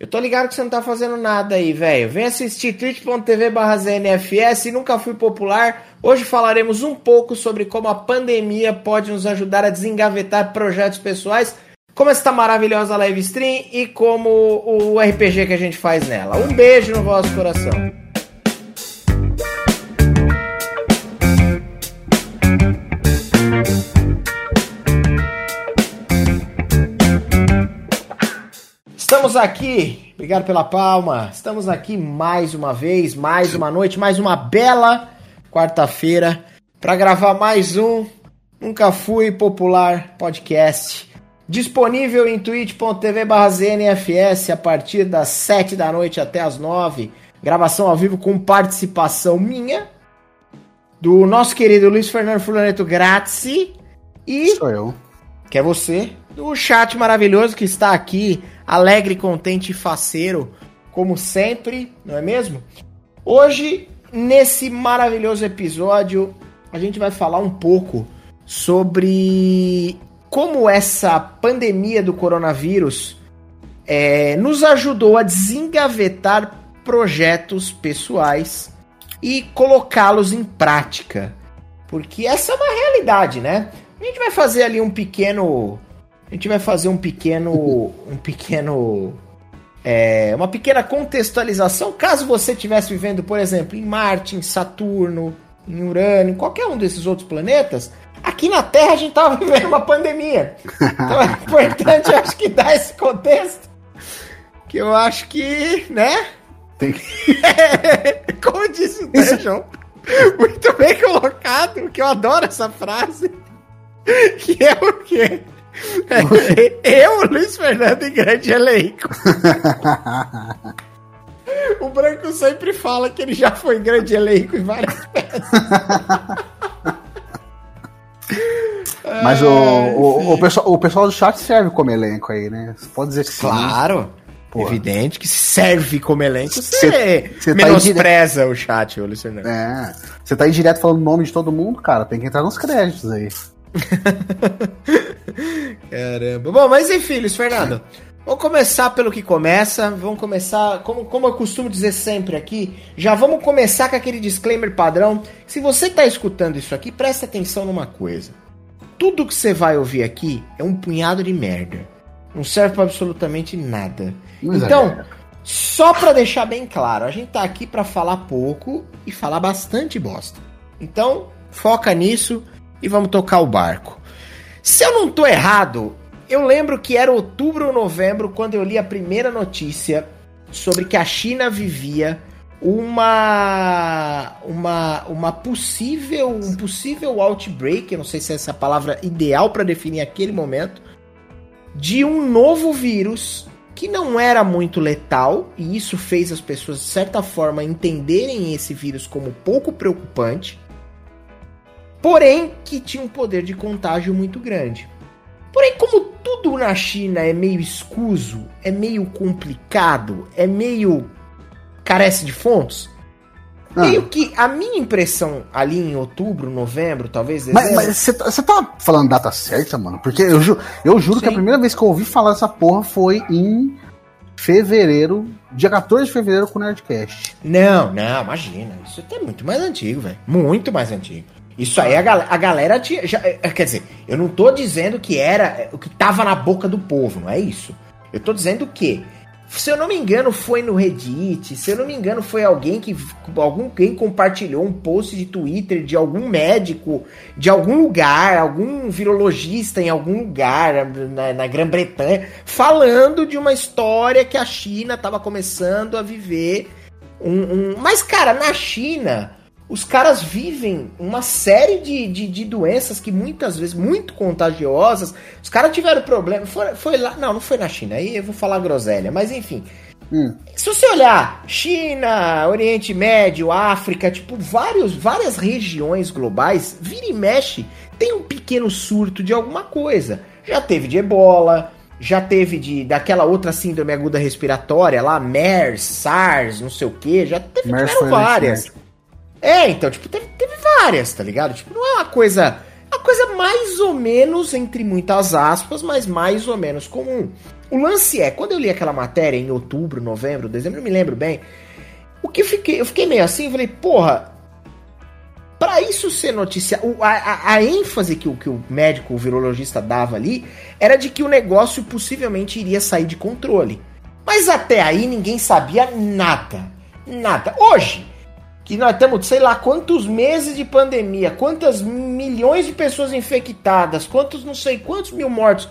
Eu tô ligado que você não tá fazendo nada aí, velho. Vem assistir twitch.tv ZNFS, nunca fui popular. Hoje falaremos um pouco sobre como a pandemia pode nos ajudar a desengavetar projetos pessoais, como esta maravilhosa live stream e como o RPG que a gente faz nela. Um beijo no vosso coração. Estamos aqui, obrigado pela palma. Estamos aqui mais uma vez, mais uma noite, mais uma bela quarta-feira para gravar mais um Nunca Fui Popular podcast. Disponível em twitch.tv/znfs a partir das 7 da noite até as 9. Gravação ao vivo com participação minha, do nosso querido Luiz Fernando Fulaneto Grazi e. Sou eu. Que é você, do chat maravilhoso que está aqui, alegre, contente e faceiro, como sempre, não é mesmo? Hoje, nesse maravilhoso episódio, a gente vai falar um pouco sobre como essa pandemia do coronavírus é, nos ajudou a desengavetar projetos pessoais e colocá-los em prática. Porque essa é uma realidade, né? A gente vai fazer ali um pequeno. A gente vai fazer um pequeno. Um pequeno. É, uma pequena contextualização. Caso você estivesse vivendo, por exemplo, em Marte, em Saturno, em Urano, em qualquer um desses outros planetas, aqui na Terra a gente estava vivendo uma pandemia. Então é importante, acho que, dar esse contexto. Que eu acho que, né? Tem Como disse o João. Muito bem colocado, que eu adoro essa frase. Que é o quê? É, eu, Luiz Fernando e grande elenco. O Branco sempre fala que ele já foi grande elenco em várias peças. Mas o, o, o, pessoal, o pessoal do chat serve como elenco aí, né? Você pode dizer que sim. Claro. Pô. Evidente que serve como elenco. Você, Cê- cê tá menospreza o chat, ô Luiz Fernando. É. Você tá aí direto falando o nome de todo mundo, cara. Tem que entrar nos créditos aí. Caramba. Bom, mas enfim, Luiz Fernando. Vamos começar pelo que começa. Vamos começar, como, como eu costumo dizer sempre aqui, já vamos começar com aquele disclaimer padrão. Se você tá escutando isso aqui, presta atenção numa coisa. Tudo que você vai ouvir aqui é um punhado de merda. Não serve pra absolutamente nada. Não então, só pra deixar bem claro, a gente tá aqui pra falar pouco e falar bastante bosta. Então, foca nisso e vamos tocar o barco. Se eu não tô errado, eu lembro que era outubro ou novembro quando eu li a primeira notícia sobre que a China vivia uma uma uma possível um possível outbreak, eu não sei se é essa palavra ideal para definir aquele momento, de um novo vírus que não era muito letal e isso fez as pessoas de certa forma entenderem esse vírus como pouco preocupante, porém que tinha um poder de contágio muito grande. Porém, como tudo na China é meio escuso, é meio complicado, é meio carece de fontes, Ah. meio que a minha impressão ali em outubro, novembro, talvez Mas dezembro, mas você tá, você tá falando data certa, mano? Porque eu, ju- eu juro que a Sim. primeira vez que eu ouvi falar dessa porra foi em fevereiro, dia 14 de fevereiro com o Nerdcast. Não, não, imagina. Isso é muito mais antigo, velho. Muito mais antigo. Isso aí a, gal- a galera tinha. já- é, quer dizer, eu não tô dizendo que era é, o que tava na boca do povo, não é isso. Eu tô dizendo que, se eu não me engano, foi no Reddit, se eu não me engano, foi alguém que. Alguém compartilhou um post de Twitter de algum médico de algum lugar, algum virologista em algum lugar na, na Grã-Bretanha, falando de uma história que a China tava começando a viver um, um- Mas, cara, na China, os caras vivem uma série de, de, de doenças que muitas vezes, muito contagiosas. Os caras tiveram problema. Foi, foi lá. Não, não foi na China. Aí eu vou falar groselha. Mas enfim. Hum. Se você olhar China, Oriente Médio, África, tipo, vários, várias regiões globais, vira e mexe, tem um pequeno surto de alguma coisa. Já teve de ebola, já teve de daquela outra síndrome aguda respiratória lá, MERS, SARS, não sei o que, já teve tiveram várias. É, então, tipo, teve, teve várias, tá ligado? Tipo, não é uma coisa. Uma coisa mais ou menos, entre muitas aspas, mas mais ou menos comum. O lance é, quando eu li aquela matéria em outubro, novembro, dezembro, não me lembro bem, o que eu fiquei, eu fiquei meio assim, falei, porra, para isso ser notícia, a, a, a, ênfase que o, que o médico, o virologista dava ali, era de que o negócio possivelmente iria sair de controle. Mas até aí ninguém sabia nada. Nada. Hoje, que nós temos, sei lá, quantos meses de pandemia, quantas milhões de pessoas infectadas, quantos não sei quantos mil mortos,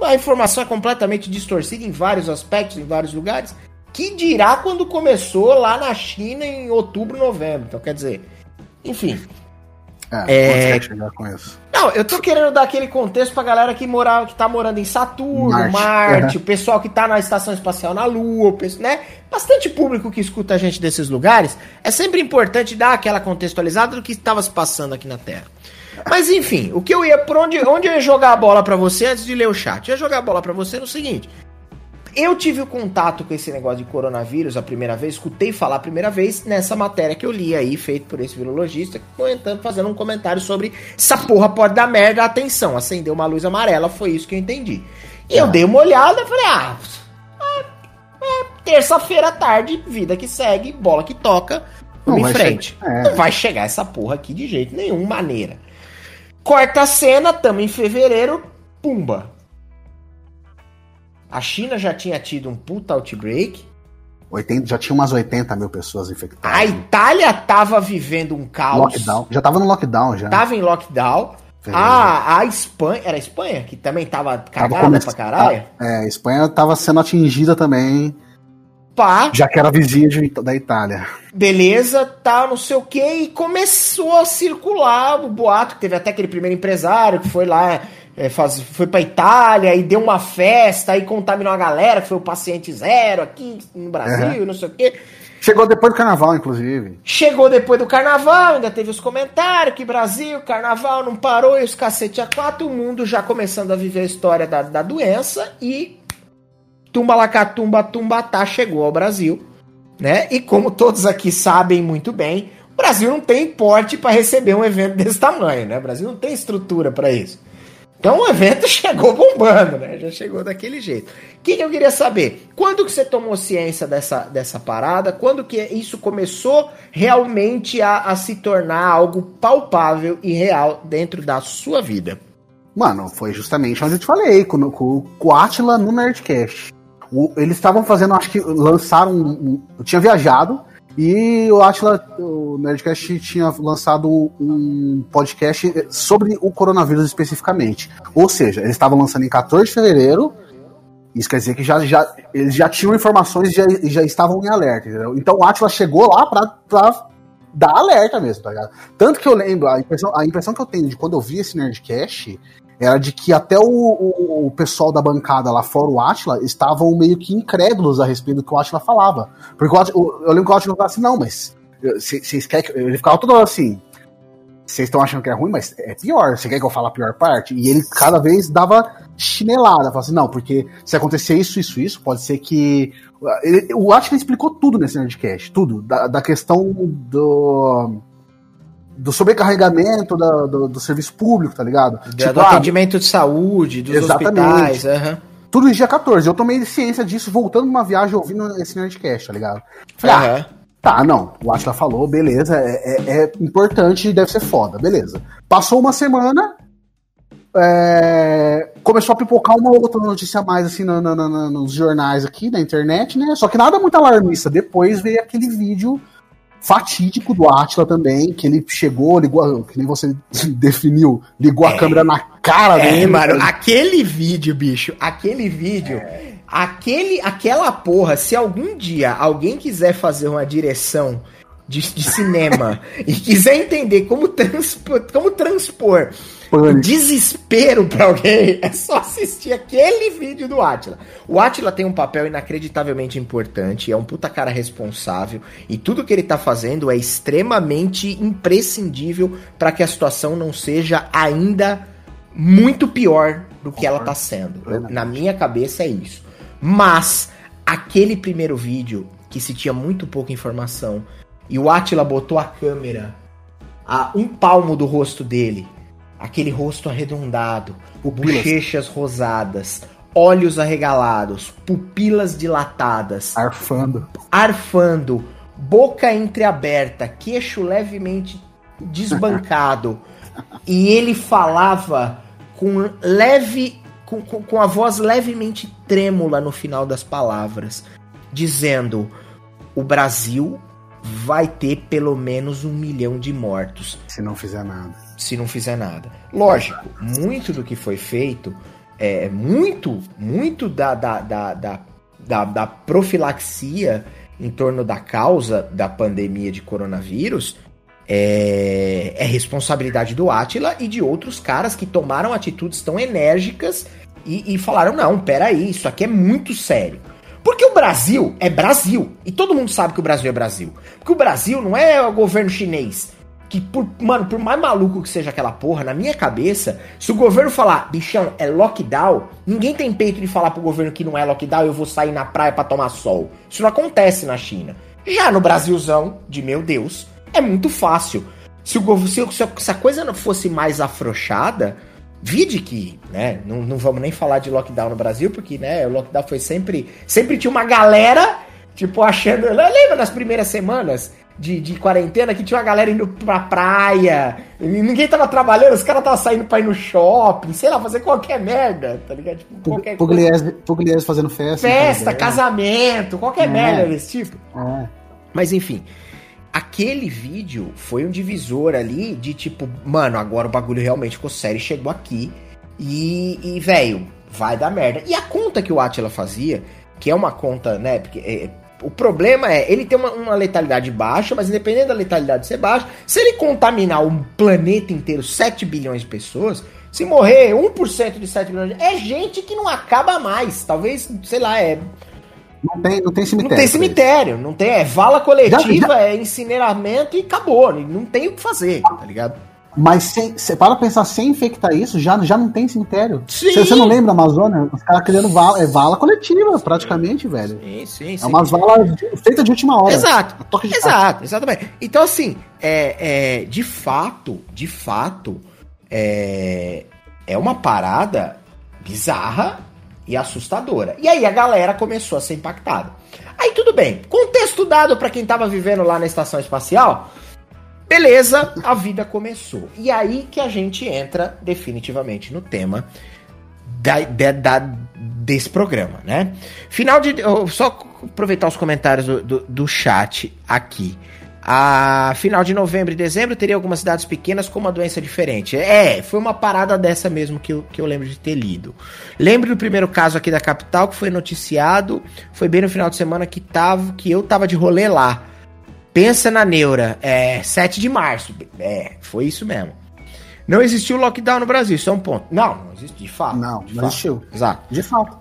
a informação é completamente distorcida em vários aspectos, em vários lugares. Que dirá quando começou lá na China em outubro, novembro. Então, quer dizer, enfim. É, é... chegar com isso? Não, eu tô querendo dar aquele contexto pra galera que, mora, que tá morando em Saturno, Marte, Marte uhum. o pessoal que tá na estação espacial na Lua, né? Bastante público que escuta a gente desses lugares. É sempre importante dar aquela contextualizada do que estava se passando aqui na Terra. Mas enfim, o que eu ia por onde, onde eu ia jogar a bola para você antes de ler o chat? Eu ia jogar a bola para você no seguinte: eu tive o contato com esse negócio de coronavírus a primeira vez, escutei falar a primeira vez nessa matéria que eu li aí, feito por esse virologista, comentando, fazendo um comentário sobre essa porra pode dar merda, atenção, acendeu uma luz amarela, foi isso que eu entendi. E eu ah. dei uma olhada e falei, ah, é, é terça-feira à tarde, vida que segue, bola que toca, vamos em frente. É. Não vai chegar essa porra aqui de jeito nenhum, maneira. Corta a cena, tamo em fevereiro, pumba a China já tinha tido um puta outbreak. 80, já tinha umas 80 mil pessoas infectadas. A Itália tava vivendo um caos. Lockdown. Já tava no lockdown já. Tava em lockdown. A, a Espanha, era a Espanha que também tava cagada tava pra caralho? É, a Espanha tava sendo atingida também. Pá. Já que era vizinha de, da Itália. Beleza, tá, não sei o que, e começou a circular o boato, que teve até aquele primeiro empresário que foi lá é, faz, foi pra Itália e deu uma festa e contaminou a galera, que foi o paciente zero aqui no Brasil, uhum. não sei o quê. Chegou depois do carnaval, inclusive. Chegou depois do carnaval, ainda teve os comentários que Brasil, carnaval não parou e os cacete a quatro, o mundo já começando a viver a história da, da doença e tumba tumbatá chegou ao Brasil, né? E como todos aqui sabem muito bem, o Brasil não tem porte para receber um evento desse tamanho, né? O Brasil não tem estrutura para isso. Então o evento chegou bombando, né? Já chegou daquele jeito. O que, que, eu queria saber? Quando que você tomou ciência dessa, dessa parada? Quando que isso começou realmente a, a se tornar algo palpável e real dentro da sua vida? Mano, foi justamente onde eu te falei, com, com, com o Atila no Nerdcast. O, eles estavam fazendo, acho que lançaram. Um, eu tinha viajado, e o Atila, o Nerdcast tinha lançado um podcast sobre o coronavírus especificamente. Ou seja, eles estavam lançando em 14 de fevereiro. Isso quer dizer que já, já, eles já tinham informações e já, já estavam em alerta, entendeu? Então o Atila chegou lá pra, pra dar alerta mesmo, tá ligado? Tanto que eu lembro, a impressão, a impressão que eu tenho de quando eu vi esse Nerdcast era de que até o, o, pessoal da bancada lá fora, o Atila, estavam meio que incrédulos a respeito do que o Atila falava. Porque Atila, eu lembro que o Atila falava assim, não, mas vocês querem que. Ele ficava toda hora assim. Vocês estão achando que é ruim, mas é pior. Você quer que eu fale a pior parte? E ele cada vez dava chinelada. Falava assim, não, porque se acontecer isso, isso, isso, pode ser que. Ele, o Atila explicou tudo nesse Nerdcast, tudo. Da, da questão do do sobrecarregamento da, do, do, serviço público, tá ligado? Do, tipo, do ah, atendimento de saúde, dos exatamente. hospitais. Uhum. Tudo em dia 14. Eu tomei ciência disso voltando numa viagem ouvindo esse Nerdcast, tá ligado? Falei, uhum. ah, tá, não. O Atila falou, beleza, é, é, é importante e deve ser foda, beleza. Passou uma semana, é, começou a pipocar uma outra notícia a mais assim no, no, no, nos jornais aqui, na internet, né? Só que nada muito alarmista. Depois veio aquele vídeo fatídico do Atila também, que ele chegou, ligou, que nem você definiu, ligou é, a câmera na cara é, dele. Mano, aquele vídeo, bicho, aquele vídeo, é. aquele, aquela porra, se algum dia alguém quiser fazer uma direção de, de cinema e quiser entender como transpor, como transpor Pânico. desespero para alguém, é só assistir aquele vídeo do Atila. O Atila tem um papel inacreditavelmente importante, é um puta cara responsável e tudo que ele tá fazendo é extremamente imprescindível para que a situação não seja ainda muito pior do que ela tá sendo. na minha cabeça é isso. Mas aquele primeiro vídeo que se tinha muito pouca informação e o Atila botou a câmera a um palmo do rosto dele aquele rosto arredondado, pupilas. bochechas rosadas, olhos arregalados, pupilas dilatadas, arfando, arfando, boca entreaberta, queixo levemente desbancado. e ele falava com leve com, com, com a voz levemente trêmula no final das palavras, dizendo: o Brasil vai ter pelo menos um milhão de mortos. Se não fizer nada. Se não fizer nada. Lógico, muito do que foi feito, é muito, muito da, da, da, da, da, da profilaxia em torno da causa da pandemia de coronavírus é, é, responsabilidade do Atila e de outros caras que tomaram atitudes tão enérgicas e, e falaram: não, peraí, isso aqui é muito sério. Porque o Brasil é Brasil. E todo mundo sabe que o Brasil é Brasil. Porque o Brasil não é o governo chinês. Que, por, mano, por mais maluco que seja aquela porra, na minha cabeça, se o governo falar, bichão, é lockdown, ninguém tem peito de falar pro governo que não é lockdown, eu vou sair na praia para tomar sol. Isso não acontece na China. Já no Brasilzão, de meu Deus, é muito fácil. Se, o, se, se a coisa não fosse mais afrouxada, Vide que, né, não, não vamos nem falar de lockdown no Brasil, porque, né, o lockdown foi sempre. Sempre tinha uma galera, tipo, achando. Lembra das primeiras semanas de, de quarentena que tinha uma galera indo pra praia, ninguém tava trabalhando, os caras tava saindo pra ir no shopping, sei lá, fazer qualquer merda, tá ligado? Tipo, qualquer Pugliese, Pugliese fazendo festa. Festa, casamento, qualquer é. merda desse tipo. É. Mas enfim aquele vídeo foi um divisor ali de tipo, mano, agora o bagulho realmente ficou sério, chegou aqui e, e velho, vai dar merda. E a conta que o Atila fazia, que é uma conta, né, porque é, o problema é, ele tem uma, uma, letalidade baixa, mas independente da letalidade ser baixa, se ele contaminar um planeta inteiro, 7 bilhões de pessoas, se morrer 1% de 7 bilhões, é gente que não acaba mais. Talvez, sei lá, é não tem, não tem cemitério. Não tem cemitério, não tem. É vala coletiva, já, já... é incineramento e acabou. Não tem o que fazer, tá ligado? Mas sem, para pensar, sem infectar isso, já, já não tem cemitério. Sim. Você, você não lembra da Amazônia? Os caras criando vala, é vala coletiva, praticamente, velho. Sim, sim, sim. É umas valas feitas de última hora. Exato. Exato, exatamente. Então, assim, é, é, de fato, de fato, é, é uma parada bizarra e assustadora. E aí a galera começou a ser impactada. Aí tudo bem, contexto dado para quem tava vivendo lá na estação espacial, beleza, a vida começou. E aí que a gente entra definitivamente no tema da, da, da desse programa, né? Final de. Só aproveitar os comentários do, do, do chat aqui. A final de novembro e dezembro teria algumas cidades pequenas com uma doença diferente. É, foi uma parada dessa mesmo que eu, que eu lembro de ter lido. Lembro do primeiro caso aqui da capital que foi noticiado. Foi bem no final de semana que, tava, que eu tava de rolê lá. Pensa na neura. É, 7 de março. É, foi isso mesmo. Não existiu lockdown no Brasil, isso é um ponto. Não, não existe, de fato. Não, de não fato. existiu. Exato. De fato.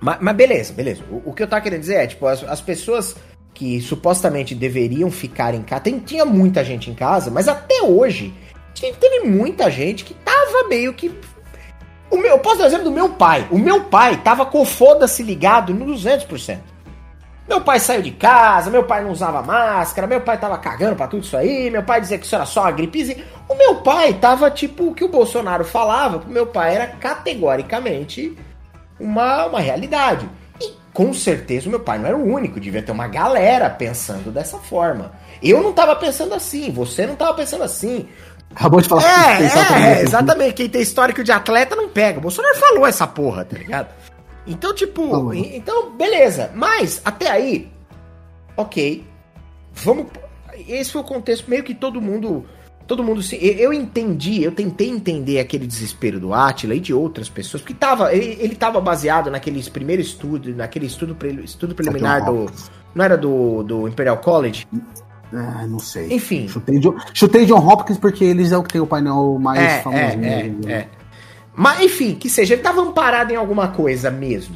Mas, mas beleza, beleza. O, o, que eu tava querendo dizer é, tipo, as, as pessoas que supostamente deveriam ficar em casa. Tem, tinha muita gente em casa, mas até hoje teve muita gente que tava meio que. O meu, eu posso dar o exemplo do meu pai. O meu pai tava com foda-se ligado no 200%. Meu pai saiu de casa, meu pai não usava máscara, meu pai tava cagando pra tudo isso aí, meu pai dizia que isso era só uma gripezinha. O meu pai tava tipo o que o Bolsonaro falava, o meu pai era categoricamente uma, uma realidade com certeza o meu pai não era o único, devia ter uma galera pensando dessa forma. Eu não tava pensando assim, você não tava pensando assim. Acabou de falar é, é, é, exatamente. Quem tem histórico de atleta não pega. O Bolsonaro falou essa porra, tá ligado? Então, tipo, então, beleza. Mas, até aí, ok. Vamos. Esse foi o contexto meio que todo mundo todo mundo se. Eu entendi, eu tentei entender aquele desespero do Atila e de outras pessoas, porque tava, ele, ele tava baseado naqueles primeiro estudo, naquele estudo, pre, estudo preliminar do. Não era do, do Imperial College? Ah, não sei. Enfim. Chutei, chutei John Hopkins porque eles é o que tem o painel mais é, famoso. É, é, é. Mas, enfim, que seja, ele tava amparado em alguma coisa mesmo.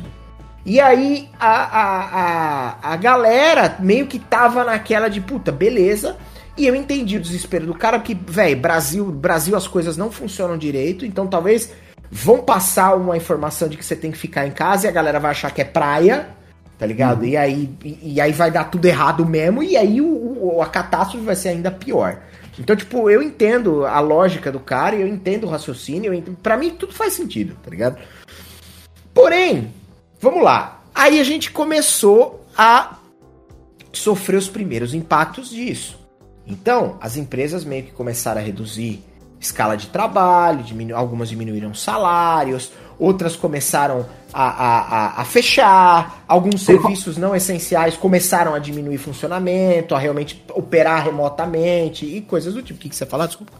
E aí a, a, a, a galera meio que tava naquela de puta, beleza e eu entendi o desespero do cara, porque, velho, Brasil, Brasil as coisas não funcionam direito, então talvez vão passar uma informação de que você tem que ficar em casa e a galera vai achar que é praia, tá ligado? Uhum. E, aí, e, e, aí vai dar tudo errado mesmo, e aí o, o, a catástrofe vai ser ainda pior. Então, tipo, eu entendo a lógica do cara, eu entendo o raciocínio, eu para mim tudo faz sentido, tá ligado? Porém, vamos lá. Aí a gente começou a sofrer os primeiros impactos disso. Então, as empresas meio que começaram a reduzir escala de trabalho, diminu algumas diminuíram salários, outras começaram a, a, a, fechar, alguns serviços não essenciais começaram a diminuir funcionamento, a realmente operar remotamente e coisas do tipo. O que, que você fala? Desculpa.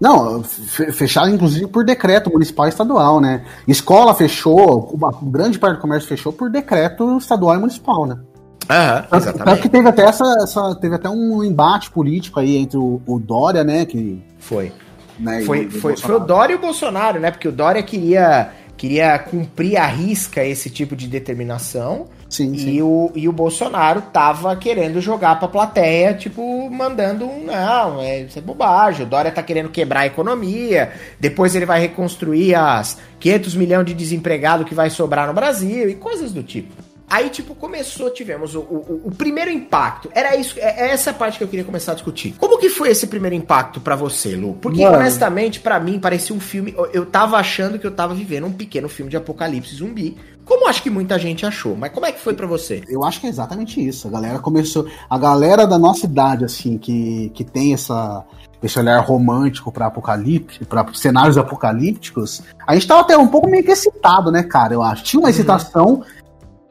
Não, fechar inclusive por decreto municipal e estadual, né? Escola fechou, uma grande parte do comércio fechou por decreto estadual e municipal, né? Aham, exatamente. Tanto que teve até, essa, essa, teve até um embate político aí entre o, o Dória, né? Que, foi. Né, foi, foi, foi o Dória e o Bolsonaro, né? Porque o Dória queria queria cumprir a risca esse tipo de determinação. Sim, e, sim. O, e o Bolsonaro tava querendo jogar pra plateia, tipo, mandando um. Não, é, isso é bobagem. O Dória tá querendo quebrar a economia. Depois ele vai reconstruir as 500 milhões de desempregados que vai sobrar no Brasil e coisas do tipo. Aí, tipo, começou, tivemos o, o, o, primeiro impacto. Era isso, é, é essa parte que eu queria começar a discutir. Como que foi esse primeiro impacto para você, Lu? Porque, Mano. honestamente, para mim, parecia um filme. Eu tava achando que eu tava vivendo um pequeno filme de apocalipse zumbi. Como acho que muita gente achou, mas como é que foi para você? Eu acho que é exatamente isso. A galera começou. A galera da nossa idade, assim, que, que tem essa, esse olhar romântico para apocalipse, para cenários apocalípticos, a gente tava até um pouco meio que excitado, né, cara? Eu acho. Tinha uma uhum. excitação. Uhum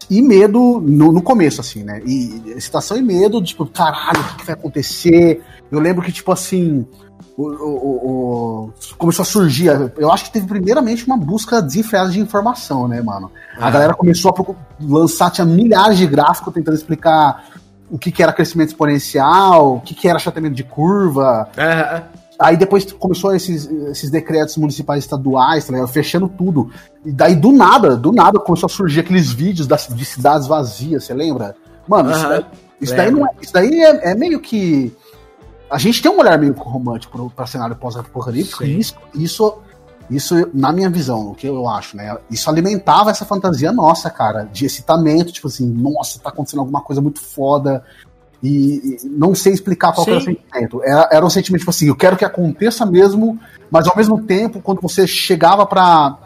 e medo no, no, começo, assim, né? E excitação e medo, tipo, caralho, o que, vai acontecer? Eu lembro que, tipo assim, o, o, o, começou a surgir. Eu acho que teve primeiramente uma busca desenfreada de informação, né, mano? A ah. galera começou a lançar, tinha milhares de gráficos tentando explicar o que, que era crescimento exponencial, o que, que era achatamento de curva. Uhum. Aí depois começou esses, esses decretos municipais estaduais, tá? Fechando tudo. E daí, do nada, do nada, começou a surgir aqueles vídeos das, de cidades vazias, você lembra? Mano, isso, daí, isso daí, não é, isso daí é, é, meio que. A gente tem um olhar meio romântico para cenário pós-apocalíptico, e isso, isso, isso, na minha visão, o que eu acho, né? Isso alimentava essa fantasia nossa, cara, de excitamento, tipo assim, nossa, tá acontecendo alguma coisa muito foda, e, não sei explicar qual era o sentimento. Era, era um sentimento tipo assim, eu quero que aconteça mesmo, mas ao mesmo tempo, quando você chegava para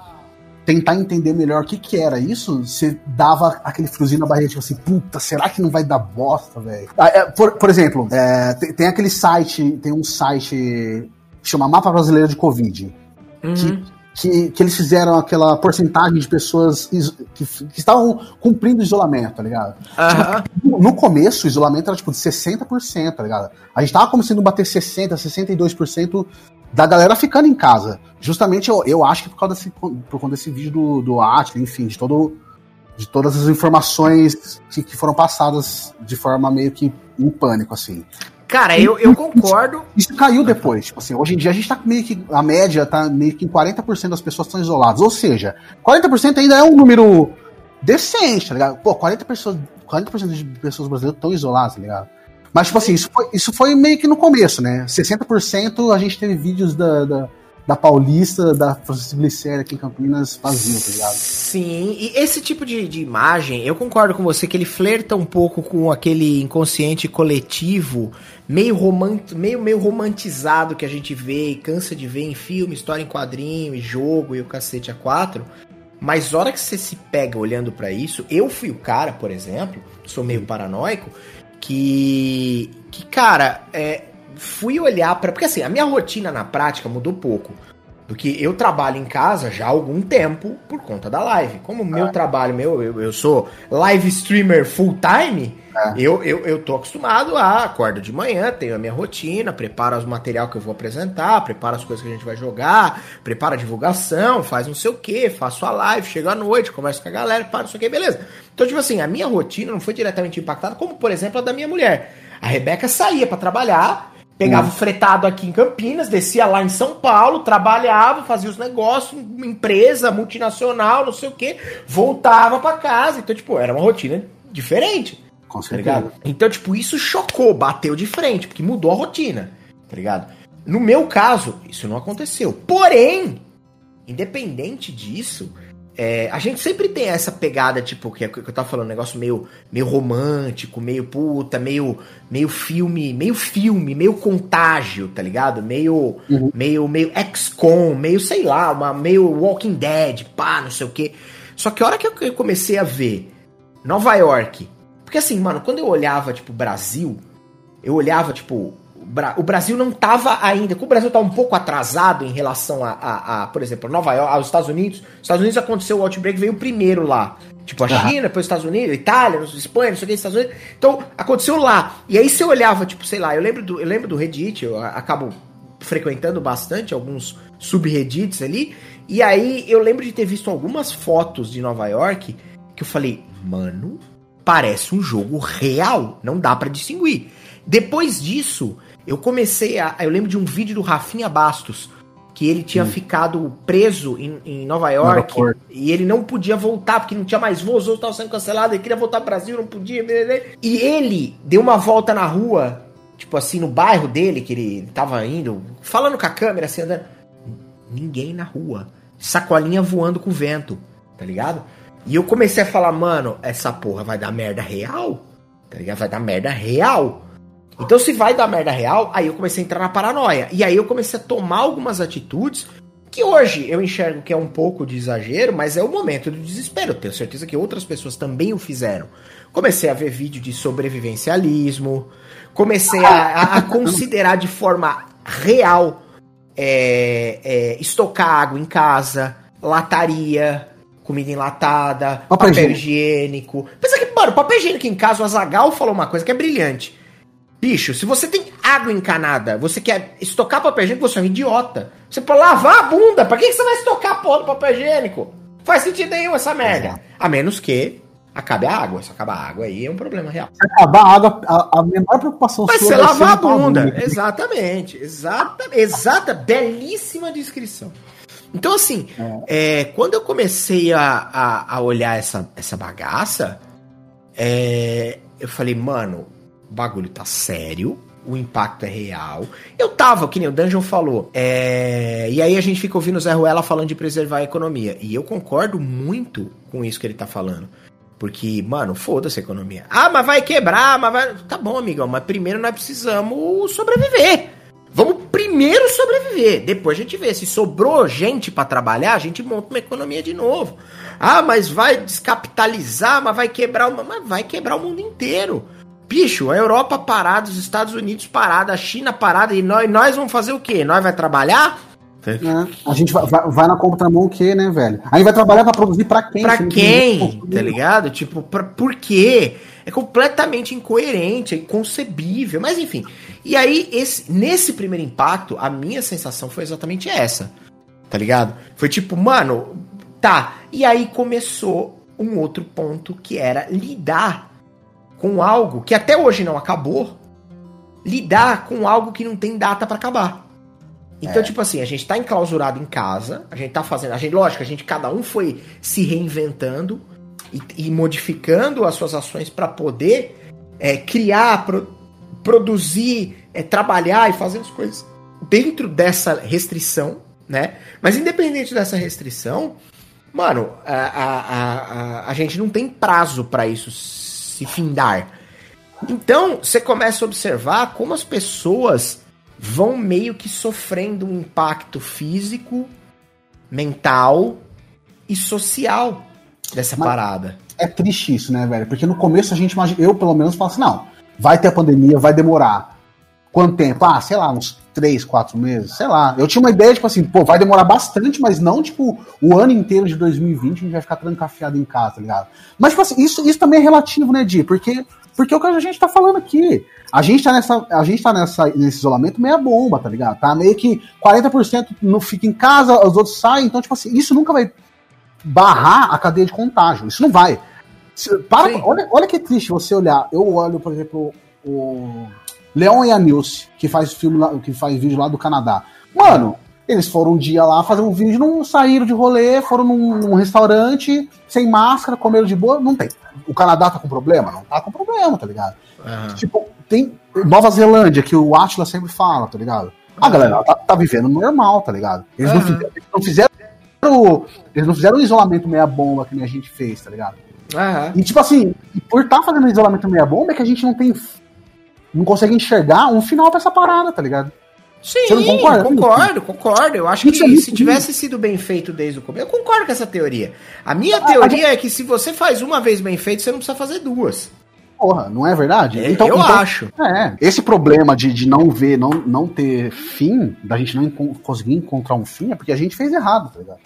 tentar entender melhor o que que era isso, você dava aquele friozinho na barriga, tipo assim, puta, será que não vai dar bosta, velho? Ah, é, por, por exemplo, é, tem, tem, aquele site, tem um site que chama Mapa Brasileiro de Covid, uhum. que que, que eles fizeram aquela porcentagem de pessoas que, que estavam cumprindo o isolamento, tá ligado? Tipo, no começo, o isolamento era tipo de 60%, tá ligado? A gente tava começando a bater 60%, 62% da galera ficando em casa. Justamente eu, eu acho que por causa desse, por conta desse vídeo do, do Atlas, enfim, de todo de todas as informações que, que foram passadas de forma meio que em pânico, assim. Cara, eu, eu concordo. Isso, caiu depois. Tipo assim, hoje em dia a gente tá meio que. A média tá meio que em 40% das pessoas estão isoladas. Ou seja, 40% ainda é um número decente, tá ligado? Pô, 40%, pessoas, 40 de pessoas brasileiras estão isoladas, tá ligado? Mas, tipo assim, isso foi, isso foi meio que no começo, né? 60% a gente teve vídeos da, da da Paulista, da Francisco Glicério aqui em Campinas vazio, tá ligado? Sim, e esse tipo de, de imagem, eu concordo com você que ele flerta um pouco com aquele inconsciente coletivo, meio, romant, meio, meio romantizado que a gente vê e cansa de ver em filme, história em quadrinho e jogo e o cacete a quatro. Mas hora que você se pega olhando para isso, eu fui o cara, por exemplo, sou meio paranoico, que. Que, cara, é, fui olhar para porque assim, a minha rotina na prática mudou pouco. Porque eu trabalho em casa já há algum tempo por conta da live. Como o meu trabalho, meu, eu, eu sou live streamer full time, ah. eu, eu, eu tô acostumado a acordo de manhã, tenho a minha rotina, preparo os material que eu vou apresentar, preparo as coisas que a gente vai jogar, preparo a divulgação, faz não sei o que, faço a live, chego à noite, converso com a galera, paro não sei o que, beleza. Então, tipo assim, a minha rotina não foi diretamente impactada, como por exemplo a da minha mulher. A Rebeca saía para trabalhar, Pegava hum. o fretado aqui em Campinas, descia lá em São Paulo, trabalhava, fazia os negócios, empresa, multinacional, não sei o que, voltava para casa. Então, tipo, era uma rotina diferente. Com tá certeza. Tá então, tipo, isso chocou, bateu de frente, porque mudou a rotina, tá ligado? No meu caso, isso não aconteceu. Porém, independente disso, é, a gente sempre tem essa pegada, tipo, que, que eu tava falando, um negócio meio, meio romântico, meio puta, meio, meio filme, meio filme, meio contágio, tá ligado? Meio, uhum. meio, meio XCOM, meio, sei lá, uma, meio Walking Dead, pá, não sei o quê. Só que a hora que eu comecei a ver Nova York, porque assim, mano, quando eu olhava, tipo, Brasil, eu olhava, tipo, o Brasil não estava ainda. o Brasil está um pouco atrasado em relação a, a, a, por exemplo, Nova York, aos Estados Unidos. Os Estados Unidos aconteceu o outbreak, veio primeiro lá. Tipo, a China, depois os Estados Unidos, Itália, Espanha, não sei o que, Estados Unidos. Então, aconteceu lá. E aí você olhava, tipo, sei lá, eu lembro do, eu lembro do Reddit, eu acabo frequentando bastante alguns subreddits ali. E aí eu lembro de ter visto algumas fotos de Nova York que eu falei, mano, parece um jogo real. Não dá para distinguir. Depois disso, eu comecei a. Eu lembro de um vídeo do Rafinha Bastos, que ele tinha hum. ficado preso em, em Nova York e ele não podia voltar, porque não tinha mais voos, os voos estavam sendo cancelados, ele queria voltar pro Brasil, não podia. E ele deu uma volta na rua, tipo assim, no bairro dele, que ele tava indo, falando com a câmera, assim, andando. Ninguém na rua. Sacolinha voando com o vento, tá ligado? E eu comecei a falar, mano, essa porra vai dar merda real? Tá ligado? Vai dar merda real. Então, se vai dar merda real, aí eu comecei a entrar na paranoia. E aí eu comecei a tomar algumas atitudes que hoje eu enxergo que é um pouco de exagero, mas é o momento do desespero. Tenho certeza que outras pessoas também o fizeram. Comecei a ver vídeo de sobrevivencialismo, comecei a, a considerar de forma real é, é, estocar água em casa, lataria, comida enlatada, papel, papel higiênico. Pensa que, mano, papel higiênico em casa, o Azagal falou uma coisa que é brilhante. Bicho, se você tem água encanada, você quer estocar papel higiênico, você é um idiota. Você pode lavar a bunda. Pra que, você vai estocar a porra do papel higiênico? Faz sentido nenhum essa merda. A menos que acabe a água. Se acabar a água aí é um problema real. Se acabar a água, a, a menor preocupação vai sua ser lavar a bunda. bunda. Exatamente. Exata, exata, belíssima descrição. Então, assim, é. É, quando eu comecei a, a, a, olhar essa, essa bagaça, é, eu falei, mano, o bagulho tá sério, o impacto é real. Eu tava, que nem o Dungeon falou, é... e aí a gente fica ouvindo o Zé Ruela falando de preservar a economia. E eu concordo muito com isso que ele tá falando. Porque, mano, foda-se a economia. Ah, mas vai quebrar, mas vai. Tá bom, amigão, mas primeiro nós precisamos sobreviver. Vamos primeiro sobreviver. Depois a gente vê. Se sobrou gente para trabalhar, a gente monta uma economia de novo. Ah, mas vai descapitalizar, mas vai quebrar. Uma... Mas vai quebrar o mundo inteiro. Bicho, a Europa parada, os Estados Unidos parada, a China parada, e nós, nós vamos fazer o quê? Nós vai trabalhar? É, a gente vai, vai, vai na contramão o quê, né, velho? A gente vai trabalhar para produzir para quem? Pra quem? Tá ligado? Tipo, pra, por quê? É completamente incoerente, é inconcebível, mas enfim. E aí, esse, nesse primeiro impacto, a minha sensação foi exatamente essa. Tá ligado? Foi tipo, mano, tá. E aí começou um outro ponto que era lidar com algo que até hoje não acabou, lidar com algo que não tem data para acabar. Então, é. tipo assim, a gente tá enclausurado em casa, a gente tá fazendo. A gente, lógico, a gente, cada um foi se reinventando e, e modificando as suas ações para poder é, criar, pro, produzir, é, trabalhar e fazer as coisas dentro dessa restrição, né? Mas independente dessa restrição, mano, a, a, a, a gente não tem prazo para isso se findar. Então, você começa a observar como as pessoas vão meio que sofrendo um impacto físico, mental e social dessa Mas parada. É triste isso, né, velho? Porque no começo a gente imagina, eu pelo menos falo assim, não, vai ter a pandemia, vai demorar. Quanto tempo? Ah, sei lá, uns três, quatro meses, sei lá. Eu tinha uma ideia, tipo assim, pô, vai demorar bastante, mas não, tipo, o ano inteiro de 2020 a gente vai ficar trancafiado em casa, tá ligado? Mas, tipo assim, isso, isso também é relativo, né, Di? Porque, porque é o que a gente tá falando aqui. A gente tá, nessa, a gente tá nessa, nesse isolamento meia bomba, tá ligado? Tá meio que 40% não fica em casa, os outros saem, então, tipo assim, isso nunca vai barrar a cadeia de contágio. Isso não vai. Para, olha, olha que triste você olhar. Eu olho, por exemplo, o Leon e a Nilce, que faz filme lá, que faz vídeo lá do Canadá. Mano, eles foram um dia lá fazer um vídeo, não saíram de rolê, foram num, num, restaurante, sem máscara, comeram de boa, não tem. O Canadá tá com problema? Não tá com problema, tá ligado? Uhum. Tipo, tem Nova Zelândia, que o Atlas sempre fala, tá ligado? A galera tá, tá vivendo normal, tá ligado? Eles uhum. não, fizeram, não, fizeram, eles não fizeram um isolamento meia bomba que nem a gente fez, tá ligado? Aham. E tipo assim, por estar fazendo um isolamento meia bomba é que a gente não tem. Não consegue enxergar um final pra essa parada, tá ligado? Sim, Você não concorda? concordo, concordo. Eu acho Isso é que muito se tivesse sido bem feito desde o começo, eu concordo com essa teoria. A minha Ah, teoria é que se você faz uma vez bem feito, você não precisa fazer duas. Porra, não é verdade? É, eu acho. É, esse problema de, de não ver, não, não ter fim, da gente não encon- conseguir encontrar um fim, é porque a gente fez errado, tá ligado?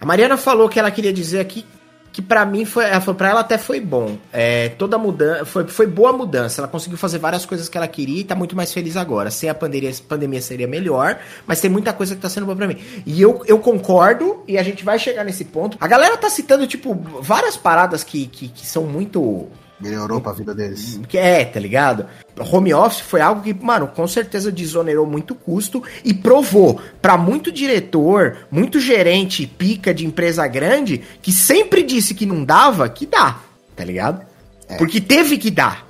A Mariana falou que ela queria dizer aqui que pra mim foi, ela falou, pra ela até foi bom. É, toda mudança, foi, foi boa mudança. Ela conseguiu fazer várias coisas que ela queria e tá muito mais feliz agora. Sem a pandemia, pandemia seria melhor, mas tem muita coisa que tá sendo boa pra mim. E eu, eu concordo, e a gente vai chegar nesse ponto. A galera tá citando, tipo, várias paradas que, que, que são muito Melhorou pra vida deles. que é, tá ligado? Home office foi algo que, mano, com certeza desonerou muito custo e provou pra muito diretor, muito gerente pica de empresa grande que sempre disse que não dava, que dá, tá ligado? Porque teve que dar.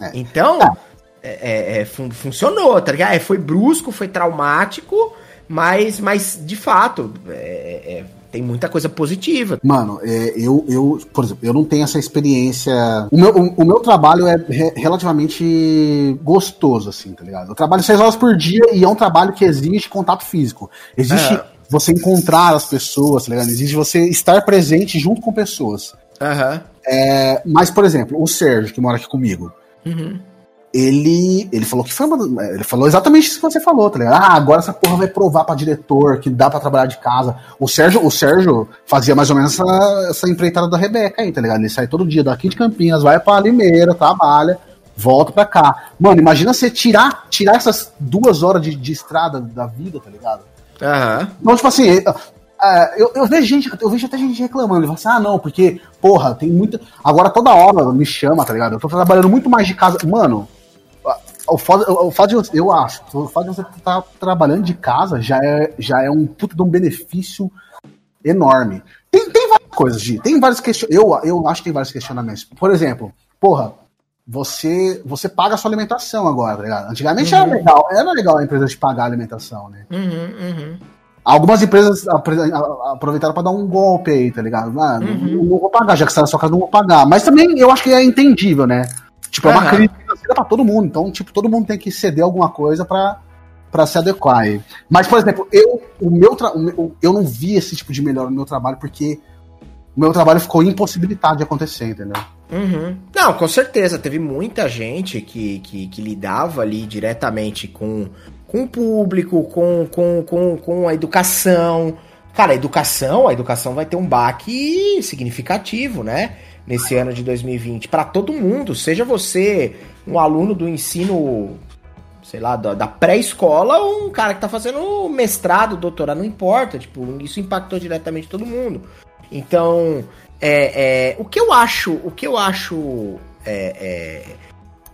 É. Então, Tá. é, é, é, fun- funcionou, tá ligado? É, foi brusco, foi traumático, mas, mas de fato, é, é, tem muita coisa positiva. Mano, é, eu, eu, por exemplo, eu não tenho essa experiência. O meu, o, o meu trabalho é re- relativamente gostoso, assim, tá ligado? Eu trabalho seis horas por dia e é um trabalho que exige contato físico. Existe É. você encontrar as pessoas, tá ligado? Exige você estar presente junto com pessoas. Aham. É, mas, por exemplo, o Sérgio, que mora aqui comigo, Uhum. Ele, ele falou que foi uma, ele falou exatamente isso que você falou, tá ligado? Ah, agora essa porra vai provar pra diretor que dá pra trabalhar de casa. O Sérgio, o Sérgio fazia mais ou menos essa, essa empreitada da Rebeca aí, tá ligado? Ele sai todo dia daqui de Campinas, vai pra Limeira, trabalha, volta pra cá. Mano, imagina você tirar, tirar essas duas horas de, de estrada da vida, tá ligado? Aham. Então, tipo assim, é, é, eu, eu vejo gente, eu vejo até gente reclamando, ele fala assim, ah, não, porque, porra, tem muita. Agora toda hora me chama, tá ligado? Eu tô trabalhando muito mais de casa. Mano, o fato, o fato de você, eu acho, o fato de você estar trabalhando de casa já é, já é um puto de um benefício enorme. Tem, tem várias coisas, Gi, tem vários questionamentos. Eu, eu acho que tem vários questionamentos. Por exemplo, porra, você, você paga a sua alimentação agora, tá ligado? Antigamente era legal, era legal a empresa te pagar a alimentação, né? Uhum, uhum. Algumas empresas aproveitaram para dar um golpe aí, tá ligado? Ah, não, Uhum. não vou pagar, já que você tá na sua casa, não vou pagar. Mas também eu acho que é entendível, né? Tipo, é uma crise financeira pra todo mundo. Então, tipo, todo mundo tem que ceder alguma coisa pra, pra se adequar. Mas, por exemplo, eu, o meu tra- eu não vi esse tipo de melhora no meu trabalho porque o meu trabalho ficou impossibilitado de acontecer, entendeu? Uhum. Não, com certeza. Teve muita gente que, que, que lidava ali diretamente com, com o público, com, com, com, com a educação. Cara, a educação, a educação vai ter um baque significativo, né? Nesse ano de 2020. Para todo mundo, seja você um aluno do ensino, sei lá, da, da pré-escola ou um cara que tá fazendo mestrado, doutorado, não importa. Tipo, isso impactou diretamente todo mundo. Então, é, é, o que eu acho, o que eu acho, é, é,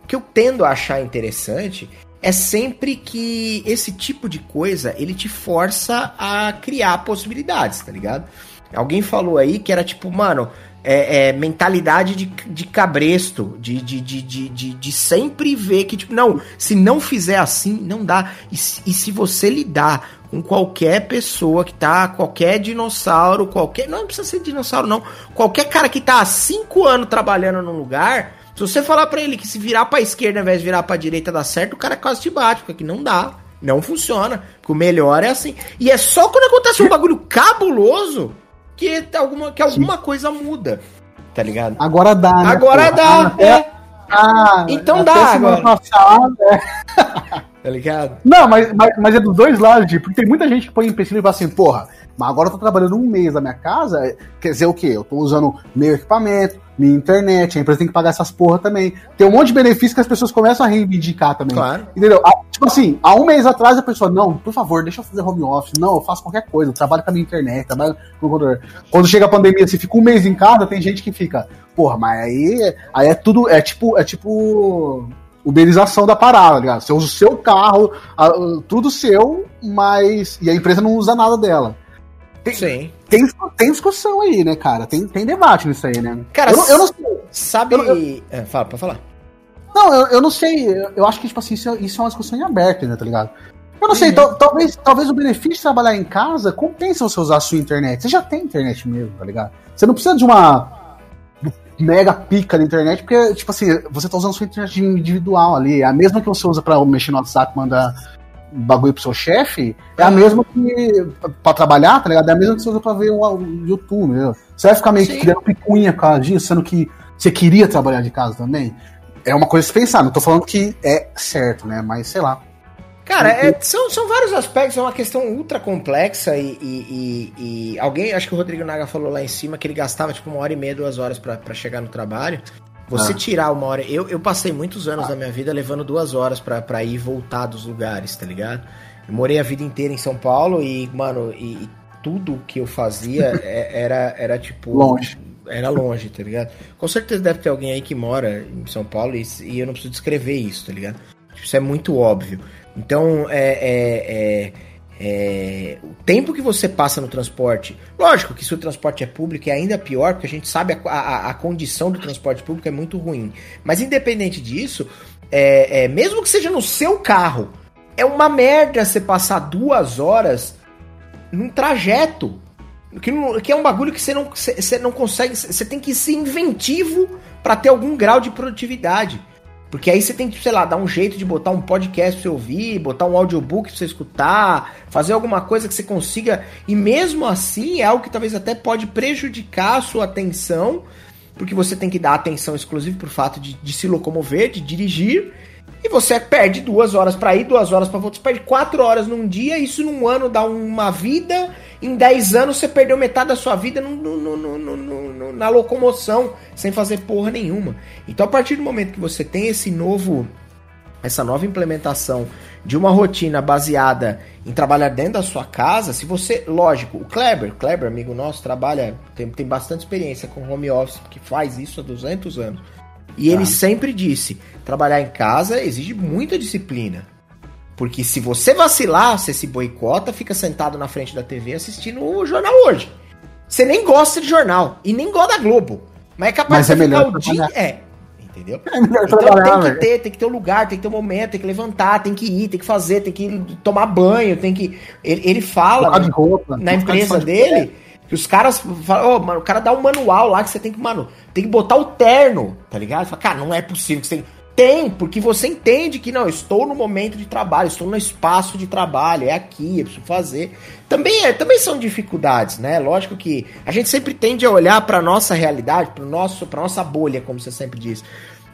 o que eu tendo a achar interessante é sempre que esse tipo de coisa ele te força a criar possibilidades, tá ligado? Alguém falou aí que era tipo, mano, é, é, mentalidade de, de cabresto, de, de, de, de, de, sempre ver que, tipo, não, se não fizer assim, não dá. E, e se você lidar com qualquer pessoa que tá, qualquer dinossauro, qualquer. Não precisa ser dinossauro, não. Qualquer cara que tá há cinco anos trabalhando num lugar, se você falar pra ele que se virar pra esquerda ao invés de virar pra direita dá certo, o cara quase te bate, porque não dá. Não funciona. Porque o melhor é assim. E é só quando acontece um bagulho cabuloso que alguma, que alguma coisa muda. Tá ligado? Agora dá, né? Agora porra? dá, Até- é, Ah, Então dá semana agora. passada, é. tá ligado? Não, mas, mas, mas é dos dois lados, tipo, porque tem muita gente que põe empecilho e fala assim, porra, mas agora eu tô trabalhando um mês na minha casa, quer dizer o quê? Eu tô usando meu equipamento, minha internet, a empresa tem que pagar essas porra também. Tem um monte de benefícios que as pessoas começam a reivindicar também. Claro. Entendeu? Ah, Tipo assim, há um mês atrás a pessoa, não, por favor, deixa eu fazer home office. Não, eu faço qualquer coisa, eu trabalho com a minha internet, trabalho com o computador. Quando chega a pandemia, você fica um mês em casa, tem gente que fica, porra, mas aí, aí é tudo, é tipo, é tipo uberização da parada, tá ligado? Você usa o seu carro, a- tudo seu, mas. E a empresa não usa nada dela. Sim. Tem, tem discussão aí, né, cara? Tem, tem debate nisso aí, né? Cara, eu, não- eu não sei. Sabe. Eu- É, fala, pra falar. Não, eu, eu não sei. Eu, eu acho que, tipo assim, isso, é- isso é uma discussão em aberto, né, tá ligado? Eu não sei, uhum. talvez, talvez o benefício de trabalhar em casa compensa você usar a sua internet. Você já tem internet mesmo, tá ligado? Você não precisa de uma mega pica na internet, porque, tipo assim, você tá usando a sua internet individual ali. É a mesma que você usa pra mexer no WhatsApp, mandar bagulho pro seu chefe, é a mesma que pra trabalhar, tá ligado? É a mesma que você usa pra ver o, YouTube, entendeu? Você vai ficar meio Sim. que criando picuinha por causa disso, sendo que você queria trabalhar de casa também? É uma coisa se pensar, não tô falando que é certo, né? Mas sei lá. Cara, é, são, são vários aspectos, é uma questão ultra complexa e, e, e, e, alguém, acho que o Rodrigo Naga falou lá em cima que ele gastava tipo uma hora e meia, duas horas para chegar no trabalho. Você ah. tirar uma hora. Eu, eu passei muitos anos ah. da minha vida levando duas horas para ir e voltar dos lugares, tá ligado? Eu morei a vida inteira em São Paulo e, mano, e, tudo que eu fazia é, era, era tipo. Longe. Era longe, tá ligado? Com certeza deve ter alguém aí que mora em São Paulo e, e eu não preciso descrever isso, tá ligado? Isso é muito óbvio. Então, é, é, é, é, o tempo que você passa no transporte, lógico que se o transporte é público é ainda pior, porque a gente sabe a, a, a condição do transporte público é muito ruim. Mas independente disso, é, é, mesmo que seja no seu carro, é uma merda você passar duas horas num trajeto. Que, que é um bagulho que você não, você não consegue. Você tem que ser inventivo para ter algum grau de produtividade. Porque aí você tem que, sei lá, dar um jeito de botar um podcast pra você ouvir, botar um audiobook pra você escutar, fazer alguma coisa que você consiga. E mesmo assim é algo que talvez até pode prejudicar a sua atenção, porque você tem que dar atenção exclusiva pro fato de, de se locomover, de dirigir. E você perde duas horas para ir, duas horas para voltar. Você perde quatro horas num dia, isso num ano dá uma vida. Em dez anos você perdeu metade da sua vida no, no, no, na locomoção, sem fazer porra nenhuma. Então, a partir do momento que você tem esse novo. Essa nova implementação de uma rotina baseada em trabalhar dentro da sua casa, se você, lógico, o Kleber, Kleber, amigo nosso, trabalha, tem, tem bastante experiência com home office, que faz isso há 200 anos. E ele tá. sempre disse: trabalhar em casa exige muita disciplina. Porque se você vacilar, você se boicota, fica sentado na frente da TV assistindo o jornal hoje. Você nem gosta de jornal e nem gosta da Globo. Mas é capaz mas de é ficar o dia. É. Entendeu? É então tem que ter, tem que ter um lugar, tem que ter um momento, tem que levantar, tem que ir, tem que fazer, tem que tomar banho, tem que. Ele, ele fala de roupa, na empresa dele. Que os caras falam, oh, mano, o cara dá um manual lá que você tem que, mano, tem que botar o terno, tá ligado? Fala, cara, não é possível que você tem. Tem, porque você entende que não, estou no momento de trabalho, estou no espaço de trabalho, é aqui, eu preciso fazer. Também, é, também são dificuldades, né? Lógico que a gente sempre tende a olhar para nossa realidade, para nosso, para nossa bolha, como você sempre diz.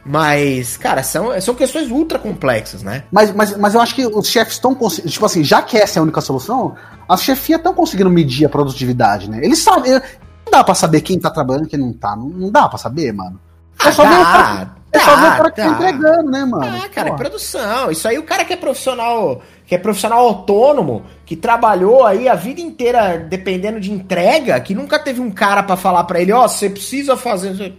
Mas, cara, são, são questões ultra complexas, né? Mas, mas, mas eu acho que os chefes estão conseguindo. Tipo assim, já que essa é a única solução, as chefias estão conseguindo medir a produtividade, né? Eles sabem. Não dá pra saber quem tá trabalhando e quem não tá. Não, não dá pra saber, mano. É só ah, o cara, é cara que tá entregando, né, mano? Ah, cara, é produção. Isso aí o cara que é profissional, que é profissional autônomo, que trabalhou aí a vida inteira dependendo de entrega, que nunca teve um cara para falar para ele, ó, oh, você precisa fazer.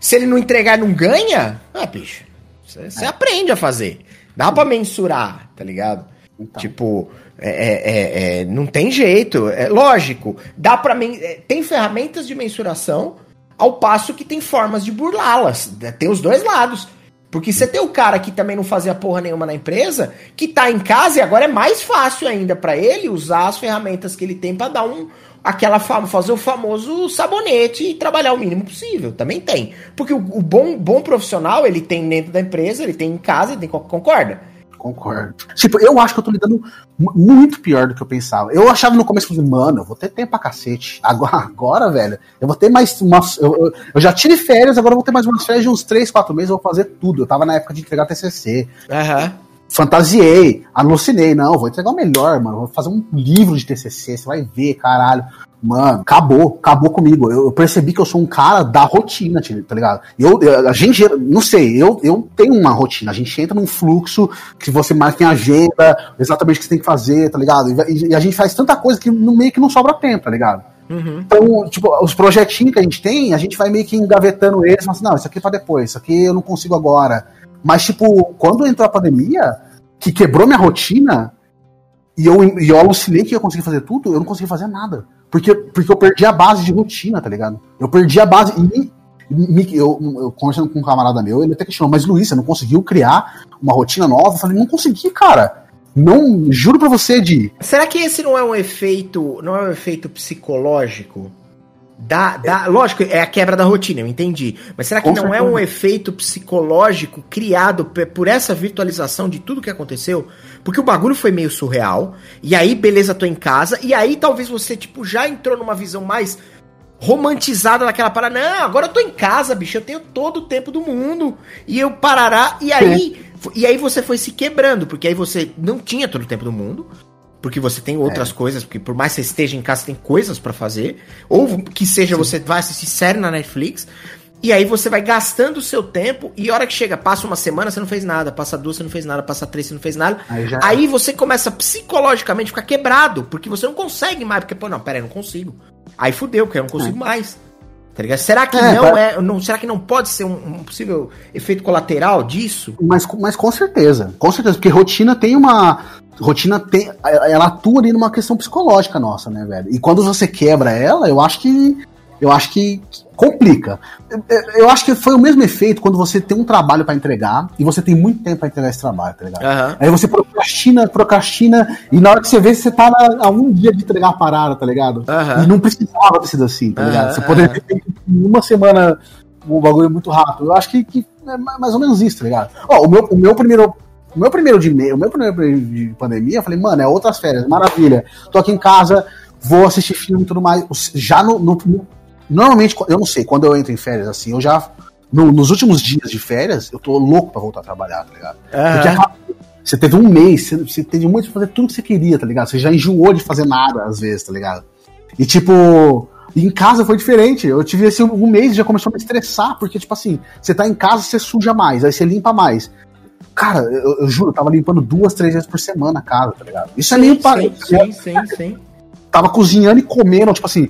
Se ele não entregar, não ganha? Ah, bicho. Você é. aprende a fazer. Dá para mensurar, tá ligado? Então. Tipo, é, é, é, é, não tem jeito. É lógico. Dá para é, tem ferramentas de mensuração ao passo que tem formas de burlá-las. Né? Tem os dois lados. Porque você tem o cara que também não fazia porra nenhuma na empresa, que tá em casa e agora é mais fácil ainda para ele usar as ferramentas que ele tem para dar um aquela fama, fazer o famoso sabonete e trabalhar o mínimo possível. Também tem. Porque o, o bom, bom profissional, ele tem dentro da empresa, ele tem em casa, ele tem concorda? Concordo. Tipo, eu acho que eu tô lidando muito pior do que eu pensava. Eu achava no começo, mano, eu vou ter tempo pra cacete. Agora, agora velho, eu vou ter mais umas. Eu, eu, eu, já tive férias, agora eu vou ter mais umas férias de uns 3, 4 meses, eu vou fazer tudo. Eu tava na época de entregar TCC. Aham. Uhum. Fantasiei, alucinei. Não, vou entregar o melhor, mano. Vou fazer um livro de TCC, você vai ver, caralho. Mano, acabou, acabou comigo. Eu, eu, percebi que eu sou um cara da rotina, tá ligado? Eu, eu, a gente, não sei, eu, eu tenho uma rotina. A gente entra num fluxo que você marca em agenda, exatamente o que você tem que fazer, tá ligado? E, e a gente faz tanta coisa que no meio que não sobra tempo, tá ligado? Uhum. Então, tipo, os projetinhos que a gente tem, a gente vai meio que engavetando eles, mas assim, não, isso aqui é pra depois, isso aqui eu não consigo agora. Mas, tipo, quando entrou a pandemia, que quebrou minha rotina, e eu, e eu alucinei que ia conseguir fazer tudo, eu não consegui fazer nada. Porque, porque eu perdi a base de rotina, tá ligado? Eu perdi a base. E eu, eu conversando com um camarada meu, ele até questionou, mas Luiz, você não conseguiu criar uma rotina nova? Eu falei, não consegui, cara. Não, juro pra você, Di. Será que esse não é um efeito, não é um efeito psicológico? Da, lógico, é a quebra da rotina, eu entendi. Mas será que Com não é certeza. um efeito psicológico criado por essa virtualização de tudo que aconteceu? Porque o bagulho foi meio surreal. E aí, beleza, tô em casa. E aí, talvez você, tipo, já entrou numa visão mais romantizada daquela parada. Não, agora eu tô em casa, bicho. Eu tenho todo o tempo do mundo. E eu parará. E aí. E aí você foi se quebrando, porque aí você não tinha todo o tempo do mundo. Porque você tem outras coisas, porque por mais que você esteja em casa, você tem coisas pra fazer. Ou que seja, você vai assistir série na Netflix. E aí você vai gastando o seu tempo, e a hora que chega, passa uma semana, você não fez nada, passa duas, você não fez nada, passa três, você não fez nada. Aí já- Aí você começa psicologicamente a ficar quebrado, porque você não consegue mais, porque, pô, não, pera aí, não consigo. Aí fudeu, porque eu não consigo mais. Tá ligado? Será que É, não pra- é. Não, será que não pode ser um, um possível efeito colateral disso? Mas, mas com certeza, com certeza, porque rotina tem uma. Rotina tem. Ela atua ali numa questão psicológica nossa, né, velho? E quando você quebra ela, eu acho que. Eu acho que complica. Eu, eu acho que foi o mesmo efeito quando você tem um trabalho pra entregar e você tem muito tempo pra entregar esse trabalho, tá ligado? Aham. Aí você procrastina, procrastina, e na hora que você vê, você tá a um dia de entregar a parada, tá ligado? Aham. E não precisava ter sido assim, tá ligado? Você poderia ter feito em uma semana o bagulho muito rápido. Eu acho que, que é ma- mais ou menos isso, tá ligado? Ó, o meu, o meu primeiro. O meu primeiro de o meu primeiro de pandemia, eu falei, mano, é outras férias, maravilha. Tô aqui em casa, vou assistir filme e tudo mais. Já no, no- no- Normalmente, eu não sei, quando eu entro em férias assim, eu já. no- nos últimos dias de férias, eu tô louco pra voltar a trabalhar, tá ligado? Porque Aham. acaba- você teve um mês, você, você teve um mês de fazer tudo que você queria, tá ligado? Você já enjoou de fazer nada, às vezes, tá ligado? E tipo, em casa foi diferente. Eu tive esse um mês e já começou a me estressar, porque, tipo assim, você tá em casa, você suja mais, aí você limpa mais. Cara, eu, eu juro, eu tava limpando duas, três vezes por semana a casa, tá ligado? Isso é meio parecido. Sim, sim, sim. Tava cozinhando e comendo, tipo assim.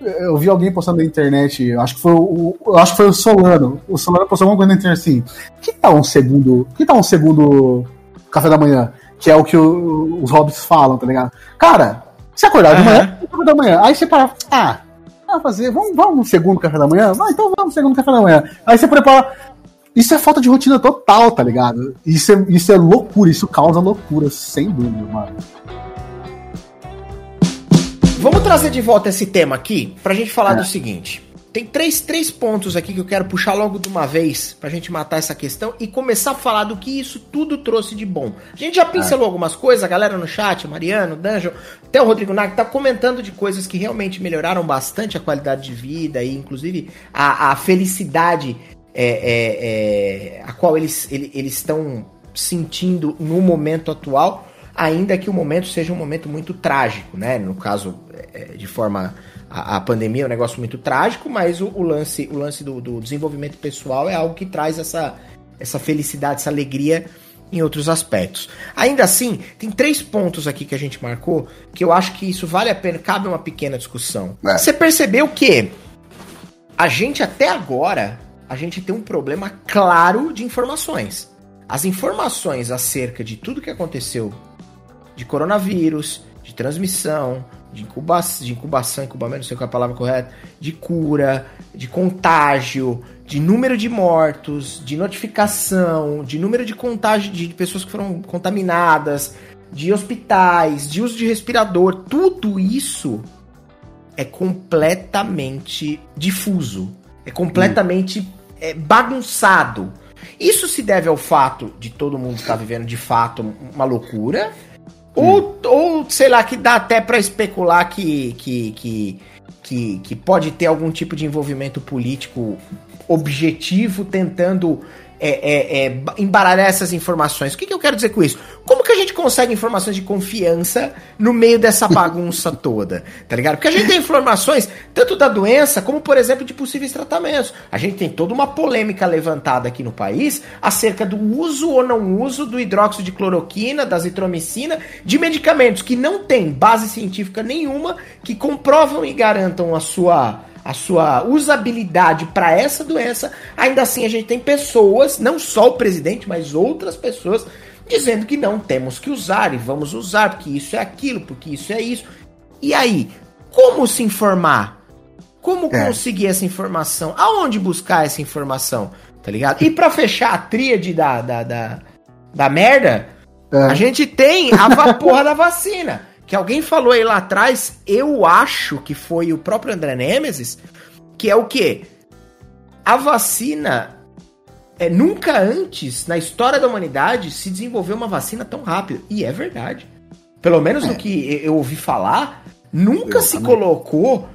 Eu vi alguém postando na internet, acho que foi o, acho que foi o Solano. O Solano postou alguma coisa na internet assim. Que tal um segundo. Que tal um segundo café da manhã? Que é o que o- os hobbits falam, tá ligado? Cara, você acordar de manhã, café da manhã. Aí você para, ah, vamos fazer, vamos, vamos um segundo café da manhã? Vai, então vamos um segundo café da manhã. Aí você prepara. Isso é falta de rotina total, tá ligado? Isso é, isso é loucura, isso causa loucura, sem dúvida, mano. Vamos trazer de volta esse tema aqui pra gente falar É. do seguinte. Tem três, três pontos aqui que eu quero puxar logo de uma vez pra gente matar essa questão e começar a falar do que isso tudo trouxe de bom. A gente já pincelou algumas coisas, a galera no chat, Mariano, Danjo, até o Rodrigo Nag tá comentando de coisas que realmente melhoraram bastante a qualidade de vida e inclusive a, a felicidade é, é, é, a qual eles ele- eles estão sentindo no momento atual ainda que o momento seja um momento muito trágico, né? No caso, é, de forma. A, a pandemia é um negócio muito trágico, mas o, o lance, o lance do, do desenvolvimento pessoal é algo que traz essa, essa felicidade, essa alegria em outros aspectos. Ainda assim, tem três pontos aqui que a gente marcou que eu acho que isso vale a pena, cabe uma pequena discussão. É. Você percebeu que a gente até agora, a gente tem um problema claro de informações. As informações acerca de tudo que aconteceu de coronavírus, de transmissão, de, de incubação, incubamento, não sei qual é a palavra correta, de cura, de contágio, de número de mortos, de notificação, de número de contágio de pessoas que foram contaminadas, de hospitais, de uso de respirador, tudo isso é completamente difuso, é completamente é, bagunçado. Isso se deve ao fato de todo mundo estar vivendo de fato uma loucura, ou, ou sei lá, que dá até pra especular que, que, que, que, que pode ter algum tipo de envolvimento político objetivo tentando é, é, é, embaralhar essas informações. O que, que eu quero dizer com isso? Como que a gente consegue informações de confiança no meio dessa bagunça toda? Tá ligado? Porque a gente tem informações tanto da doença como, por exemplo, de possíveis tratamentos. A gente tem toda uma polêmica levantada aqui no país acerca do uso ou não uso do hidróxido de cloroquina, da azitromicina, de medicamentos que não têm base científica nenhuma, que comprovam e garantam a sua a sua usabilidade para essa doença, ainda assim a gente tem pessoas, não só o presidente, mas outras pessoas dizendo que não temos que usar e vamos usar porque isso é aquilo, porque isso é isso. E aí, como se informar? Como É. conseguir essa informação? Aonde buscar essa informação? Tá ligado? E para fechar a tríade da, da, da, da merda, É. A gente tem a porra da vacina. Que alguém falou aí lá atrás, eu acho que foi o próprio André Nemesis, que é o quê? A vacina. É, nunca antes, na história da humanidade, se desenvolveu uma vacina tão rápido. E é verdade. Pelo menos é. no que eu ouvi falar, nunca eu se também. colocou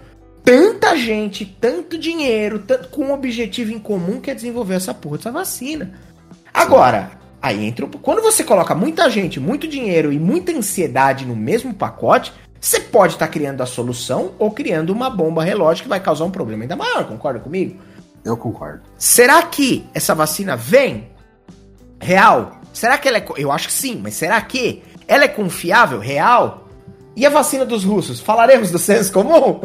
tanta gente, tanto dinheiro, tanto, com um objetivo em comum que é desenvolver essa porra dessa vacina. Agora, aí entra. Quando você coloca muita gente, muito dinheiro e muita ansiedade no mesmo pacote, você pode estar tá criando a solução ou criando uma bomba relógio que vai causar um problema ainda maior, concorda comigo? Eu concordo. Será que essa vacina vem real? Será que ela é. Eu acho que sim, mas será que ela é confiável, real? E a vacina dos russos? Falaremos do senso comum?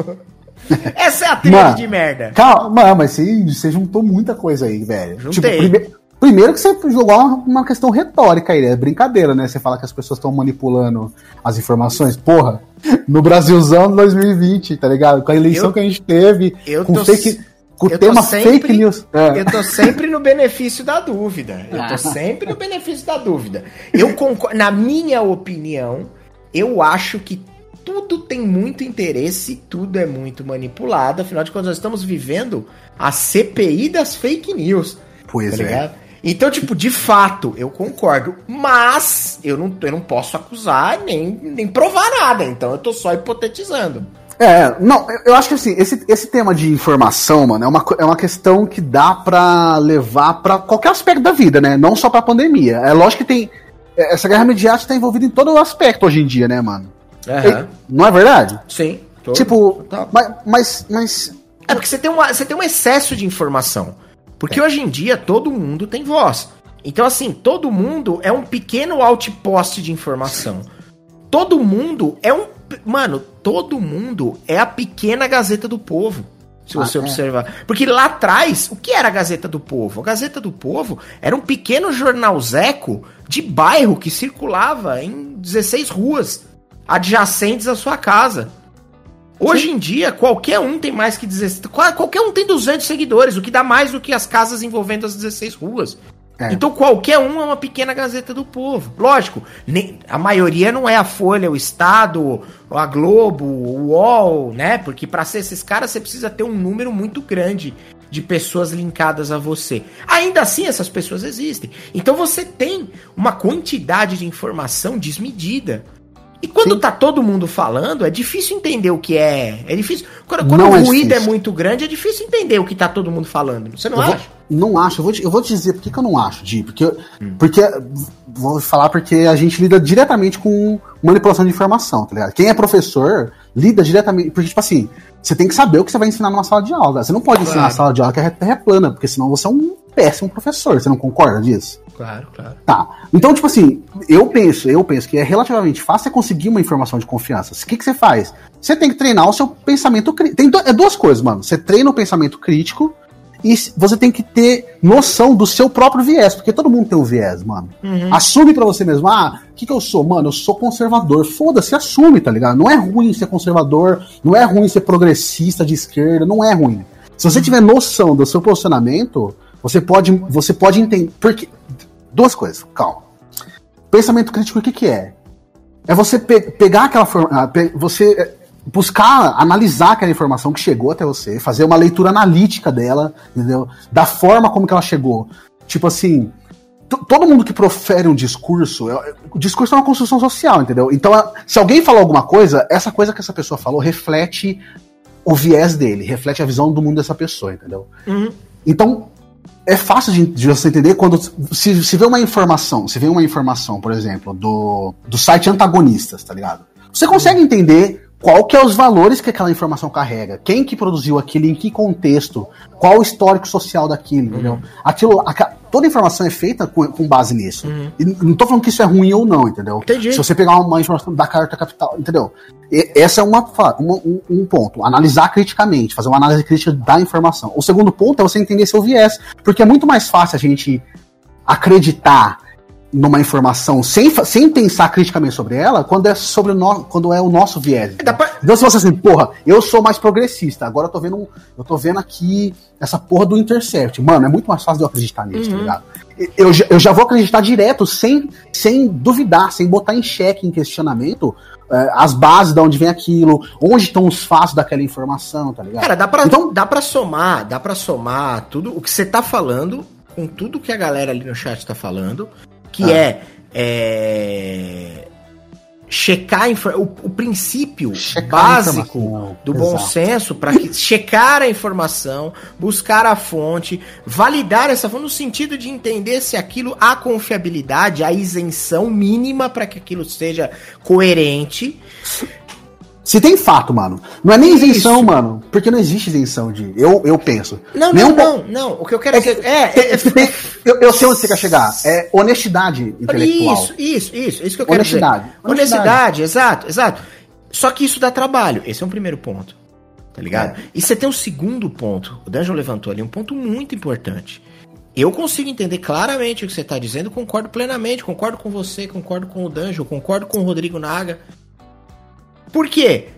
Essa é a trilha de merda. Calma, mas você, você juntou muita coisa aí, velho. Juntei. Tipo, primeiro que você jogou uma, uma, questão retórica aí, é brincadeira, né? Você fala que as pessoas estão manipulando as informações. Porra, no Brasilzão de 2020, tá ligado? Com a eleição eu, que a gente teve, com tô... fake com o tema sempre, fake news. É. Eu tô sempre no benefício da dúvida. Eu tô sempre no benefício da dúvida. Eu concordo, na minha opinião, eu acho que tudo tem muito interesse, tudo é muito manipulado. Afinal de contas, nós estamos vivendo a CPI das fake news. Pois tá é. Então, tipo, de fato, eu concordo. Mas eu não, eu não posso acusar nem, nem provar nada. Então eu tô só hipotetizando. É, não, eu acho que assim, esse, esse tema de informação, mano, é uma, é uma questão que dá pra levar pra qualquer aspecto da vida, né? Não só pra pandemia. É lógico que tem. Essa guerra mediática tá envolvida em todo o aspecto hoje em dia, né, mano? Uhum. Não é verdade? Sim. Tô, tipo. Mas, mas, mas. É porque você tem, uma, você tem um excesso de informação. Porque é. hoje em dia todo mundo tem voz. Então, assim, todo mundo é um pequeno outpost de informação. Todo mundo é um. Mano, todo mundo é a pequena Gazeta do Povo. Se você ah, é. observar. É. Porque lá atrás, o que era a Gazeta do Povo? A Gazeta do Povo era um pequeno jornalzeco de bairro que circulava em 16 ruas adjacentes à sua casa. Hoje em dia, qualquer um tem mais que 16. Qualquer um tem 200 seguidores, o que dá mais do que as casas envolvendo as 16 ruas. É. Então qualquer um é uma pequena Gazeta do Povo. Lógico, nem, a maioria não é a Folha, o Estado, a Globo, o UOL, né? Porque para ser esses caras você precisa ter um número muito grande de pessoas linkadas a você. Ainda assim, essas pessoas existem. Então você tem uma quantidade de informação desmedida. E quando Sim. tá todo mundo falando, é difícil entender o que é. É difícil. Quando, quando o é ruído é, é, muito grande, é difícil entender o que tá todo mundo falando. Você não eu acha? Vou, não acho. Eu vou, te, eu vou te dizer por que, que eu não acho, Di. Porque, hum. porque. Vou falar porque a gente lida diretamente com manipulação de informação, tá ligado? Quem é professor lida diretamente. Porque, tipo assim, você tem que saber o que você vai ensinar numa sala de aula. Você não pode claro. ensinar na sala de aula que é terra plana, porque senão você é um péssimo professor. Você não concorda disso? Claro, claro. Tá. Então, tipo assim, eu penso, eu penso que é relativamente fácil conseguir uma informação de confiança. O que, que você faz? Você tem que treinar o seu pensamento crítico. Tem do, é duas coisas, mano. Você treina o pensamento crítico e você tem que ter noção do seu próprio viés, porque todo mundo tem um viés, mano. Uhum. Assume para você mesmo, ah, o que, que eu sou? Mano, eu sou conservador. Foda-se, assume, tá ligado? Não é ruim ser conservador, não é ruim ser progressista de esquerda, não é ruim. Se você tiver noção do seu posicionamento, você pode, você pode entender. Porque Duas coisas, calma. Pensamento crítico, o que, que é? É você pe pegar aquela forma. Ah, você buscar, analisar aquela informação que chegou até você, fazer uma leitura analítica dela, entendeu? Da forma como que ela chegou. Tipo assim, todo mundo que profere um discurso, o discurso é uma construção social, entendeu? Então, se alguém falou alguma coisa, essa coisa que essa pessoa falou reflete o viés dele, reflete a visão do mundo dessa pessoa, entendeu? Uhum. Então, é fácil de, de, você entender quando se, se vê uma informação, se vê uma informação, por exemplo, do, do site antagonistas, tá ligado? Você consegue entender qual que é os valores que aquela informação carrega, quem que produziu aquilo, em que contexto, qual o histórico social daquilo, uhum. entendeu? Aquilo, a, toda informação é feita com, com base nisso. Uhum. E não tô falando que isso é ruim ou não, entendeu? Entendi. Se você pegar uma informação da carta capital, entendeu? E, essa é uma, uma um, um, ponto. Analisar criticamente, fazer uma análise crítica da informação. O segundo ponto é você entender seu viés, porque é muito mais fácil a gente acreditar numa informação sem, sem pensar criticamente sobre ela quando é sobre o no, quando é o nosso viés. Pra... Então se você assim, porra, eu sou mais progressista, agora eu tô vendo eu tô vendo aqui essa porra do Intercept. Mano, é muito mais fácil de eu acreditar nisso, tá uhum. tá ligado? Eu, eu já vou acreditar direto, sem, sem duvidar, sem botar em xeque, em questionamento, é, as bases de onde vem aquilo, onde estão os fatos daquela informação, tá ligado? Cara, dá pra, então, dá pra somar, dá pra somar tudo o que você tá falando com tudo que a galera ali no chat tá falando, que ah. é, é checar o, o princípio checar básico do bom Exato. senso para checar a informação, buscar a fonte, validar essa fonte no sentido de entender se aquilo há confiabilidade, a isenção mínima para que aquilo seja coerente. Se tem fato, mano. Não é nem isenção, Isso. mano. Porque não existe isenção de. Eu, eu penso. Não, não, não, não. O que eu quero é, dizer. É, é, é, eu, eu, sei onde você quer chegar. É honestidade intelectual. Isso, isso, isso. Isso que eu quero honestidade. dizer. Honestidade. Honestidade, exato, exato. Só que isso dá trabalho. Esse é um primeiro ponto. Tá ligado? É. E você tem um segundo ponto. O Danjo levantou ali um ponto muito importante. Eu consigo entender claramente o que você está dizendo, concordo plenamente, concordo com você, concordo com o Danjo, concordo com o Rodrigo Naga. Por quê?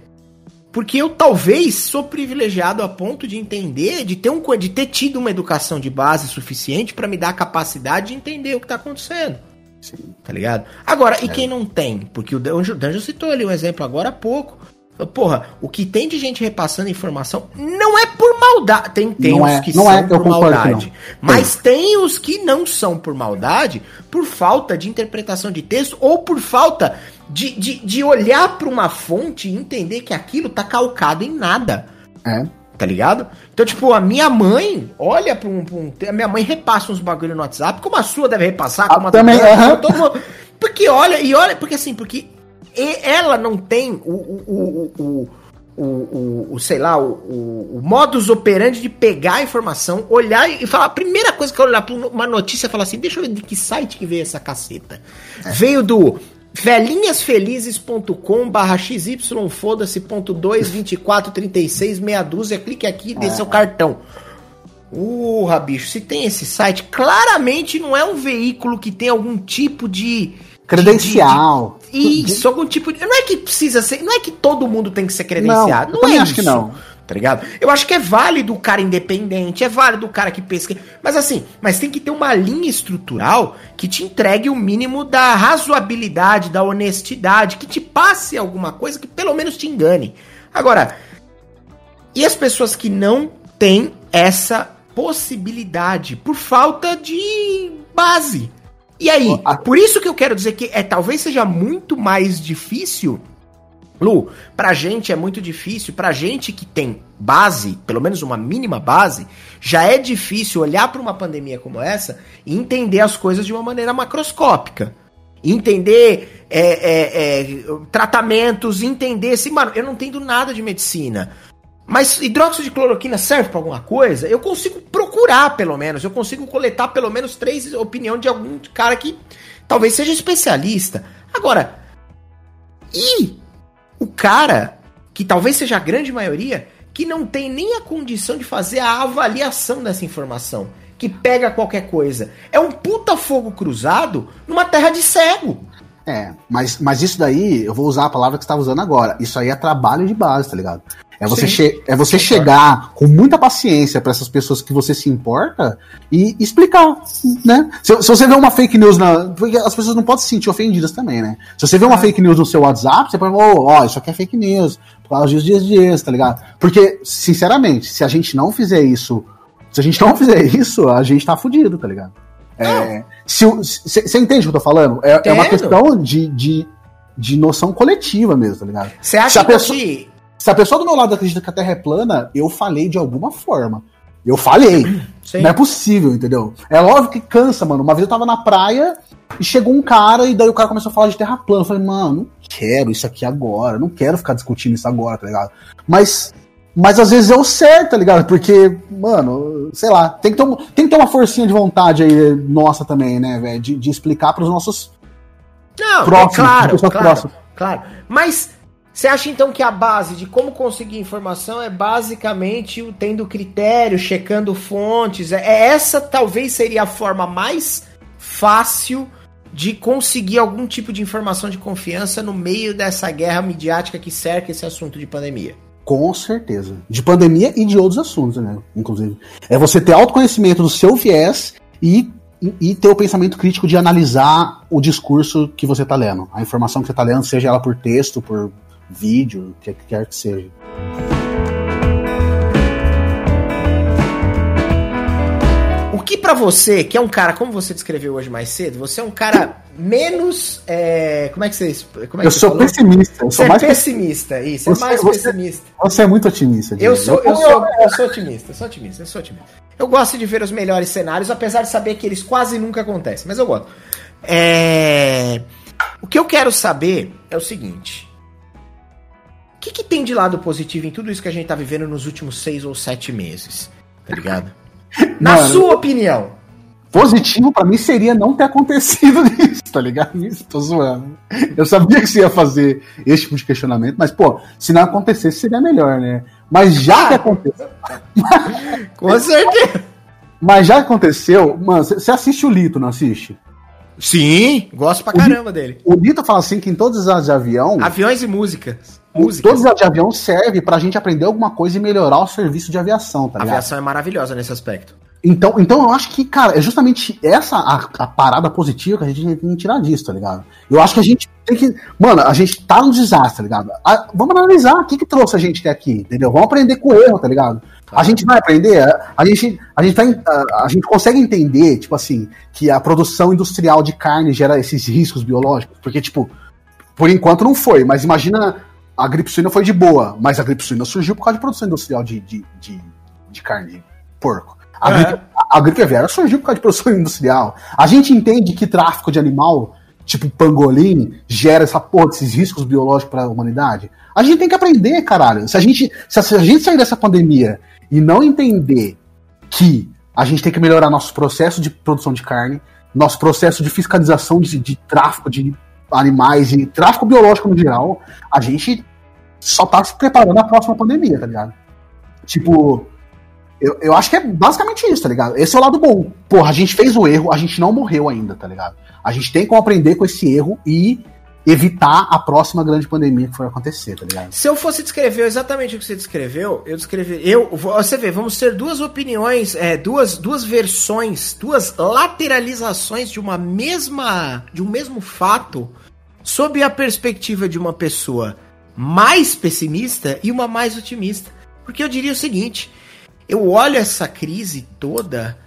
Porque eu talvez sou privilegiado a ponto de entender, de ter, um, de ter tido uma educação de base suficiente para me dar a capacidade de entender o que tá acontecendo. Sim. Tá ligado? Agora, é. e quem não tem? Porque o Danjo, Danjo citou ali um exemplo agora há pouco. Porra, o que tem de gente repassando informação não é por maldade. Tem, tem não os é, que não são é, por maldade. Mas tem os que não são por maldade, por falta de interpretação de texto ou por falta de, de, de olhar para uma fonte e entender que aquilo tá calcado em nada. É. Tá ligado? Então, tipo, a minha mãe olha pra um, pra um. A minha mãe repassa uns bagulho no WhatsApp, como a sua deve repassar, como a, a também, uh -huh. todo mundo. Porque olha, e olha, porque assim, porque ela não tem o, o, o, o o, o, sei lá, o, o, o, modus operandi de pegar a informação, olhar e falar. A primeira coisa que eu olhar para uma notícia e falar assim: deixa eu ver de que site que veio essa caceta. É. Veio do velhinhasfelizes.com barra xy foda-se.22436 meia dúzia, clique aqui e dê seu cartão. Urra, bicho, se tem esse site, claramente não é um veículo que tem algum tipo de. Credencial. Isso, algum tipo de. Não é que precisa ser. Não é que todo mundo tem que ser credenciado. Não, não é acho isso. que não tá ligado? Eu acho que é válido o cara independente, é válido o cara que pesquisa, mas assim, mas tem que ter uma linha estrutural que te entregue o mínimo da razoabilidade, da honestidade, que te passe alguma coisa que pelo menos te engane. Agora, e as pessoas que não têm essa possibilidade por falta de base? E aí, por isso que eu quero dizer que é talvez seja muito mais difícil Lu, pra gente é muito difícil, pra gente que tem base, pelo menos uma mínima base, já é difícil olhar para uma pandemia como essa e entender as coisas de uma maneira macroscópica. Entender é, é, é, tratamentos, entender assim, mano, eu não entendo nada de medicina. Mas hidróxido de cloroquina serve para alguma coisa? Eu consigo procurar, pelo menos. Eu consigo coletar pelo menos três opiniões de algum cara que talvez seja especialista. Agora, e o cara, que talvez seja a grande maioria, que não tem nem a condição de fazer a avaliação dessa informação, que pega qualquer coisa. É um puta fogo cruzado numa terra de cego. É, mas, mas isso daí, eu vou usar a palavra que você estava usando agora. Isso aí é trabalho de base, tá ligado? É você, che é você chegar com muita paciência para essas pessoas que você se importa e explicar, né? Se, se, você vê uma fake news na. Porque as pessoas não podem se sentir ofendidas também, né? Se você vê uma ah. fake news no seu WhatsApp, você pode falar, ó, oh, isso aqui é fake news, por causa dos dias dias, tá ligado? Porque, sinceramente, se a gente não fizer isso, se a gente não fizer isso, a gente tá fudido, tá ligado? É, se, você entende o que eu tô falando? É, é uma questão de, de, de noção coletiva mesmo, tá ligado? Você acha pessoa... que se a pessoa do meu lado acredita que a Terra é plana, eu falei de alguma forma. Eu falei. Sim. Não é possível, entendeu? É óbvio que cansa, mano. Uma vez eu tava na praia e chegou um cara e daí o cara começou a falar de terra plana. Eu falei, mano, não quero isso aqui agora. Não quero ficar discutindo isso agora, tá ligado? Mas, mas às vezes é o certo, tá ligado? Porque, mano, sei lá, tem que ter, um, tem que ter uma forcinha de vontade aí nossa também, né, velho? De, de explicar pros nossos não, próximos. É claro, claro, próximos. claro. Mas você acha então que a base de como conseguir informação é basicamente o tendo critério, checando fontes? É essa talvez seria a forma mais fácil de conseguir algum tipo de informação de confiança no meio dessa guerra midiática que cerca esse assunto de pandemia. Com certeza. De pandemia e de outros assuntos, né? Inclusive. É você ter autoconhecimento do seu viés e, e, ter o pensamento crítico de analisar o discurso que você está lendo. A informação que você está lendo, seja ela por texto, por vídeo, o que quer que seja. que para você, que é um cara, como você descreveu hoje mais cedo, você é um cara menos. É, como é que você. Como é eu sou falou? pessimista. Eu sou você mais é pessimista, isso. É você, é mais você, pessimista. Você é muito otimista. Eu sou, eu, sou, eu sou otimista, eu sou otimista, eu sou otimista. Eu gosto de ver os melhores cenários, apesar de saber que eles quase nunca acontecem, mas eu gosto. É... O que eu quero saber é o seguinte. O que, que tem de lado positivo em tudo isso que a gente tá vivendo nos últimos seis ou sete meses? Tá ligado? Na Mano, sua opinião. Positivo para mim seria não ter acontecido isso, tá ligado? Isso, tô zoando. Eu sabia que você ia fazer esse tipo de questionamento, mas, pô, se não acontecesse seria melhor, né? Mas já que aconteceu. Com certeza. Mas já aconteceu, mano, você assiste o Lito, não assiste? Sim, gosto pra caramba dele. O Lito fala assim que em todas as de avião. Aviões e músicas. Todas as de avião serve pra gente aprender alguma coisa e melhorar o serviço de aviação, tá ligado? A aviação é maravilhosa nesse aspecto. Então, então eu acho que, cara, é justamente essa a, a, parada positiva que a gente tem que tirar disso, tá ligado? Eu acho que a gente tem que. Mano, a gente tá num desastre, tá ligado? A, vamos analisar o que, que trouxe a gente até aqui, entendeu? Vamos aprender com o erro, tá ligado? A gente vai aprender, a gente, a gente, tá, a, a, gente consegue entender, tipo assim, que a produção industrial de carne gera esses riscos biológicos, porque, tipo, por enquanto não foi, mas imagina a gripe suína foi de boa, mas a gripe suína surgiu por causa de produção industrial de, de, de, de carne de porco. A, é. gripe, a, a gripe aviária surgiu por causa de produção industrial. A gente entende que tráfico de animal, tipo pangolim, gera essa porra desses riscos biológicos para a humanidade. A gente tem que aprender, caralho. Se a gente, se a, se a gente sair dessa pandemia e não entender que a gente tem que melhorar nosso processo de produção de carne, nosso processo de fiscalização de, de tráfico de animais e tráfico biológico no geral, a gente só tá se preparando a próxima pandemia, tá ligado? Tipo, eu, eu acho que é basicamente isso, tá ligado? Esse é o lado bom. Porra, a gente fez o erro, a gente não morreu ainda, tá ligado? A gente tem como aprender com esse erro e evitar a próxima grande pandemia que for acontecer, tá ligado? Se eu fosse descrever exatamente o que você descreveu, eu descrever. Eu, você vê, vamos ter duas opiniões, é, duas, duas versões, duas lateralizações de uma mesma. de um mesmo fato sob a perspectiva de uma pessoa mais pessimista e uma mais otimista. Porque eu diria o seguinte: eu olho essa crise toda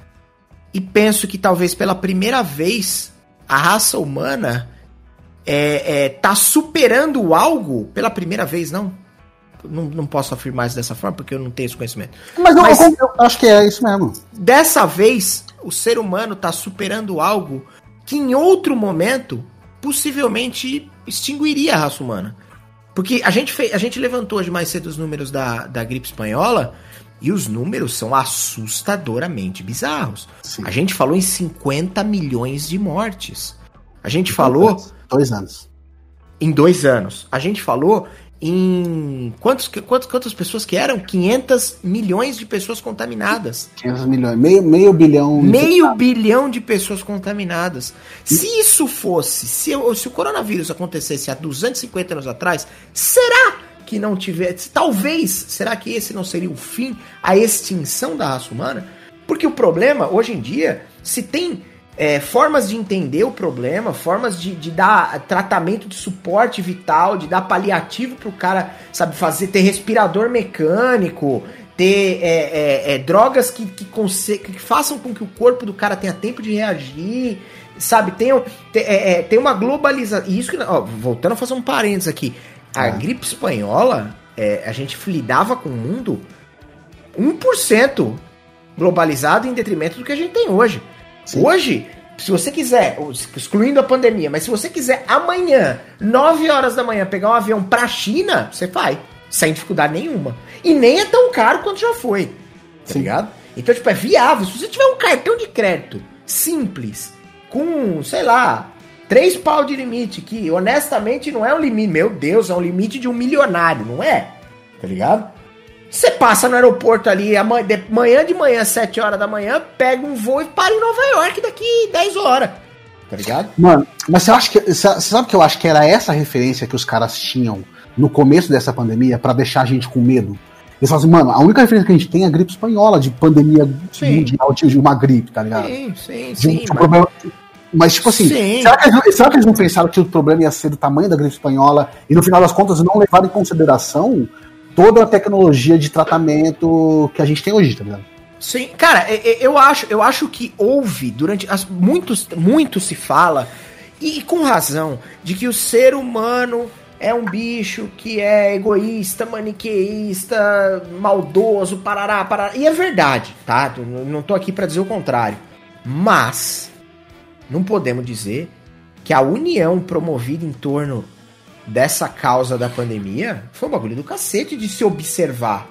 e penso que talvez pela primeira vez a raça humana é, é, tá superando algo pela primeira vez, não? não? Não posso afirmar isso dessa forma porque eu não tenho esse conhecimento. Mas, Mas eu, eu acho que é isso mesmo. Dessa vez, o ser humano tá superando algo que em outro momento possivelmente extinguiria a raça humana. Porque a gente, fez, a gente levantou hoje mais cedo os números da, da gripe espanhola e os números são assustadoramente bizarros. Sim. A gente falou em 50 milhões de mortes. A gente falou Dois anos. Em dois anos. A gente falou em. Quantos, quantos, quantas pessoas que eram? 500 milhões de pessoas contaminadas. 500 milhões. Meio, meio bilhão. Meio bilhão de pessoas contaminadas. E... Se isso fosse. Se, se o coronavírus acontecesse há 250 anos atrás, será que não tivesse. Talvez. Será que esse não seria o fim, a extinção da raça humana? Porque o problema, hoje em dia, se tem é, formas de entender o problema, formas de, de, dar tratamento de suporte vital, de dar paliativo pro cara, sabe, fazer, ter respirador mecânico, ter é, é, é drogas que, que, que, façam com que o corpo do cara tenha tempo de reagir, sabe, tem, tem, é, é, uma globalização. Isso que, ó, voltando a fazer um parênteses aqui, a é. gripe espanhola, a gente lidava com o mundo 1% globalizado em detrimento do que a gente tem hoje. Sim. Hoje, se você quiser, excluindo a pandemia, mas se você quiser amanhã, 9 horas da manhã, pegar um avião pra China, você vai. Sem dificuldade nenhuma. E nem é tão caro quanto já foi. Tá Sim. ligado? Então, tipo, é viável. Se você tiver um cartão de crédito simples, com, sei lá, três pau de limite, que honestamente não é um limite. Meu Deus, é um limite de um milionário, não é? Tá ligado? Você passa no aeroporto ali de manhã de manhã, 7 horas da manhã, pega um voo e para em Nova York daqui 10 horas. tá ligado? Mano, mas você acha que. Você sabe que eu acho que era essa referência que os caras tinham no começo dessa pandemia para deixar a gente com medo? Eles falam assim, mano, a única referência que a gente tem é a gripe espanhola, de pandemia sim. mundial de uma gripe, tá ligado? Sim, sim, de, sim. De um problema, mas, tipo assim, será que, eles, será que, eles não pensaram que o problema ia ser do tamanho da gripe espanhola e no final das contas não levaram em consideração toda a tecnologia de tratamento que a gente tem hoje, tá ligado? Sim, cara, eu acho, eu acho que houve durante as muitos muito se fala e com razão de que o ser humano é um bicho que é egoísta, maniqueísta, maldoso, parará, parará. E é verdade, tá? Não tô aqui para dizer o contrário. Mas não podemos dizer que a união promovida em torno dessa causa da pandemia foi um bagulho do cacete de se observar.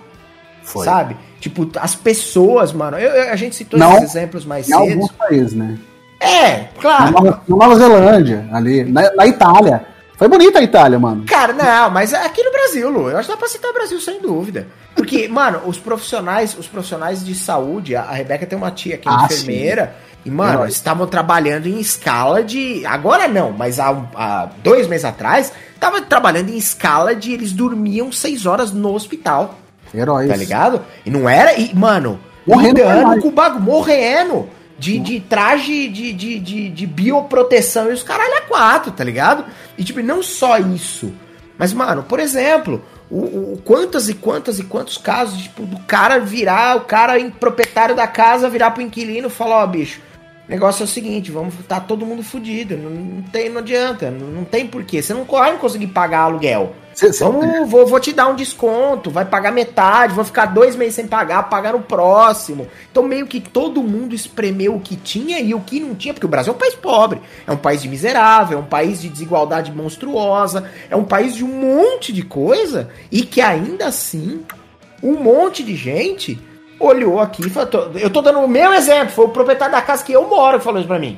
Foi. Sabe? Tipo, as pessoas, mano. Eu, a gente citou não, esses exemplos mais cedo. Em alguns países, né? É, claro. Na Nova, Nova Zelândia, ali, na, na, Itália. Foi bonita a Itália, mano. Cara, não, mas aqui no Brasil, Lu, eu acho que dá pra citar o Brasil sem dúvida. Porque, mano, os profissionais, os profissionais de saúde, a, a Rebeca tem uma tia que é ah, enfermeira. Sim e, mano, eles estavam trabalhando em escala de. Agora não, mas há, há dois meses atrás, estavam trabalhando em escala de eles dormiam seis horas no hospital. Heróis. Tá ligado? E não era. E, mano, morrendo com o bagulho, morrendo. De, de traje de, de, de, de bioproteção e os caralho a quatro, tá ligado? E, tipo, não só isso. Mas, mano, por exemplo, o, o, quantas e quantas e quantos casos, tipo, do cara virar, o cara proprietário da casa virar pro inquilino e falar, ó, oh, bicho, o negócio é o seguinte, vamos tá todo mundo fudido, não, não tem, não adianta, não, não tem porquê. Você não vai conseguir pagar aluguel. Cê, vamos, vou, vou te dar um desconto, vai pagar metade, vou ficar dois meses sem pagar, pagar no próximo. Então meio que todo mundo espremeu o que tinha e o que não tinha, porque o Brasil é um país pobre, é um país de miserável, é um país de desigualdade monstruosa, é um país de um monte de coisa e que ainda assim um monte de gente olhou aqui e falou: eu tô dando o meu exemplo, foi o proprietário da casa que eu moro que falou isso pra mim.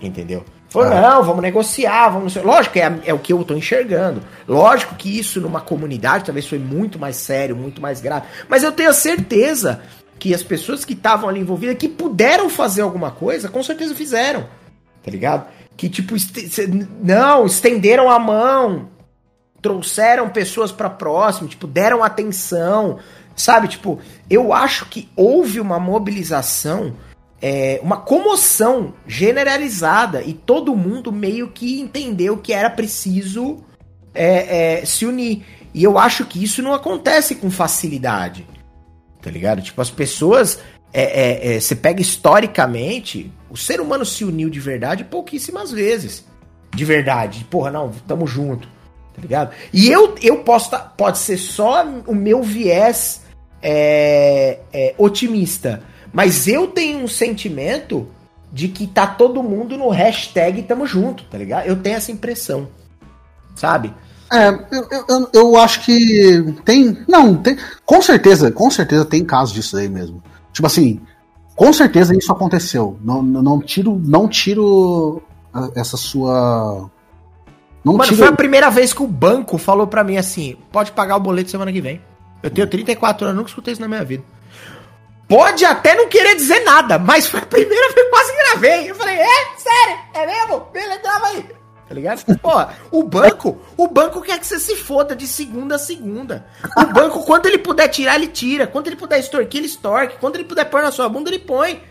Entendeu? Falou, ah. não, vamos negociar, vamos. Lógico, é, é o que eu tô enxergando. Lógico que isso numa comunidade talvez foi muito mais sério, muito mais grave. Mas eu tenho certeza que as pessoas que estavam ali envolvidas, que puderam fazer alguma coisa, com certeza fizeram. Tá ligado? Que tipo, não, estenderam a mão, trouxeram pessoas para próximo, tipo, deram atenção, Sabe, tipo, eu acho que houve uma mobilização, é, uma comoção generalizada e todo mundo meio que entendeu que era preciso é, é, se unir. E eu acho que isso não acontece com facilidade. Tá ligado? Tipo, as pessoas. É, é, é, você pega historicamente, o ser humano se uniu de verdade pouquíssimas vezes. De verdade. Porra, não, tamo junto. Tá ligado? E eu, eu posso. Tá, pode ser só o meu viés é, é, otimista. Mas eu tenho um sentimento de que tá todo mundo no hashtag tamo junto, tá ligado? Eu tenho essa impressão. Sabe? É, eu, eu, eu acho que tem. Não, tem. Com certeza, com certeza tem casos disso aí mesmo. Tipo assim, com certeza isso aconteceu. Não, não tiro, não tiro essa sua. Não Mano, tiro... foi a primeira vez que o banco falou para mim assim: pode pagar o boleto semana que vem. Eu tenho 34 anos, nunca escutei isso na minha vida. Pode até não querer dizer nada, mas foi a primeira vez que eu quase gravei. Eu falei, é? Sério? É mesmo? Beleza, grava aí. Tá ligado? Pô, o banco, o banco quer que você se foda de segunda a segunda. O banco, quando ele puder tirar, ele tira. Quando ele puder extorquir, ele extorque. Quando ele puder pôr na sua bunda, ele põe.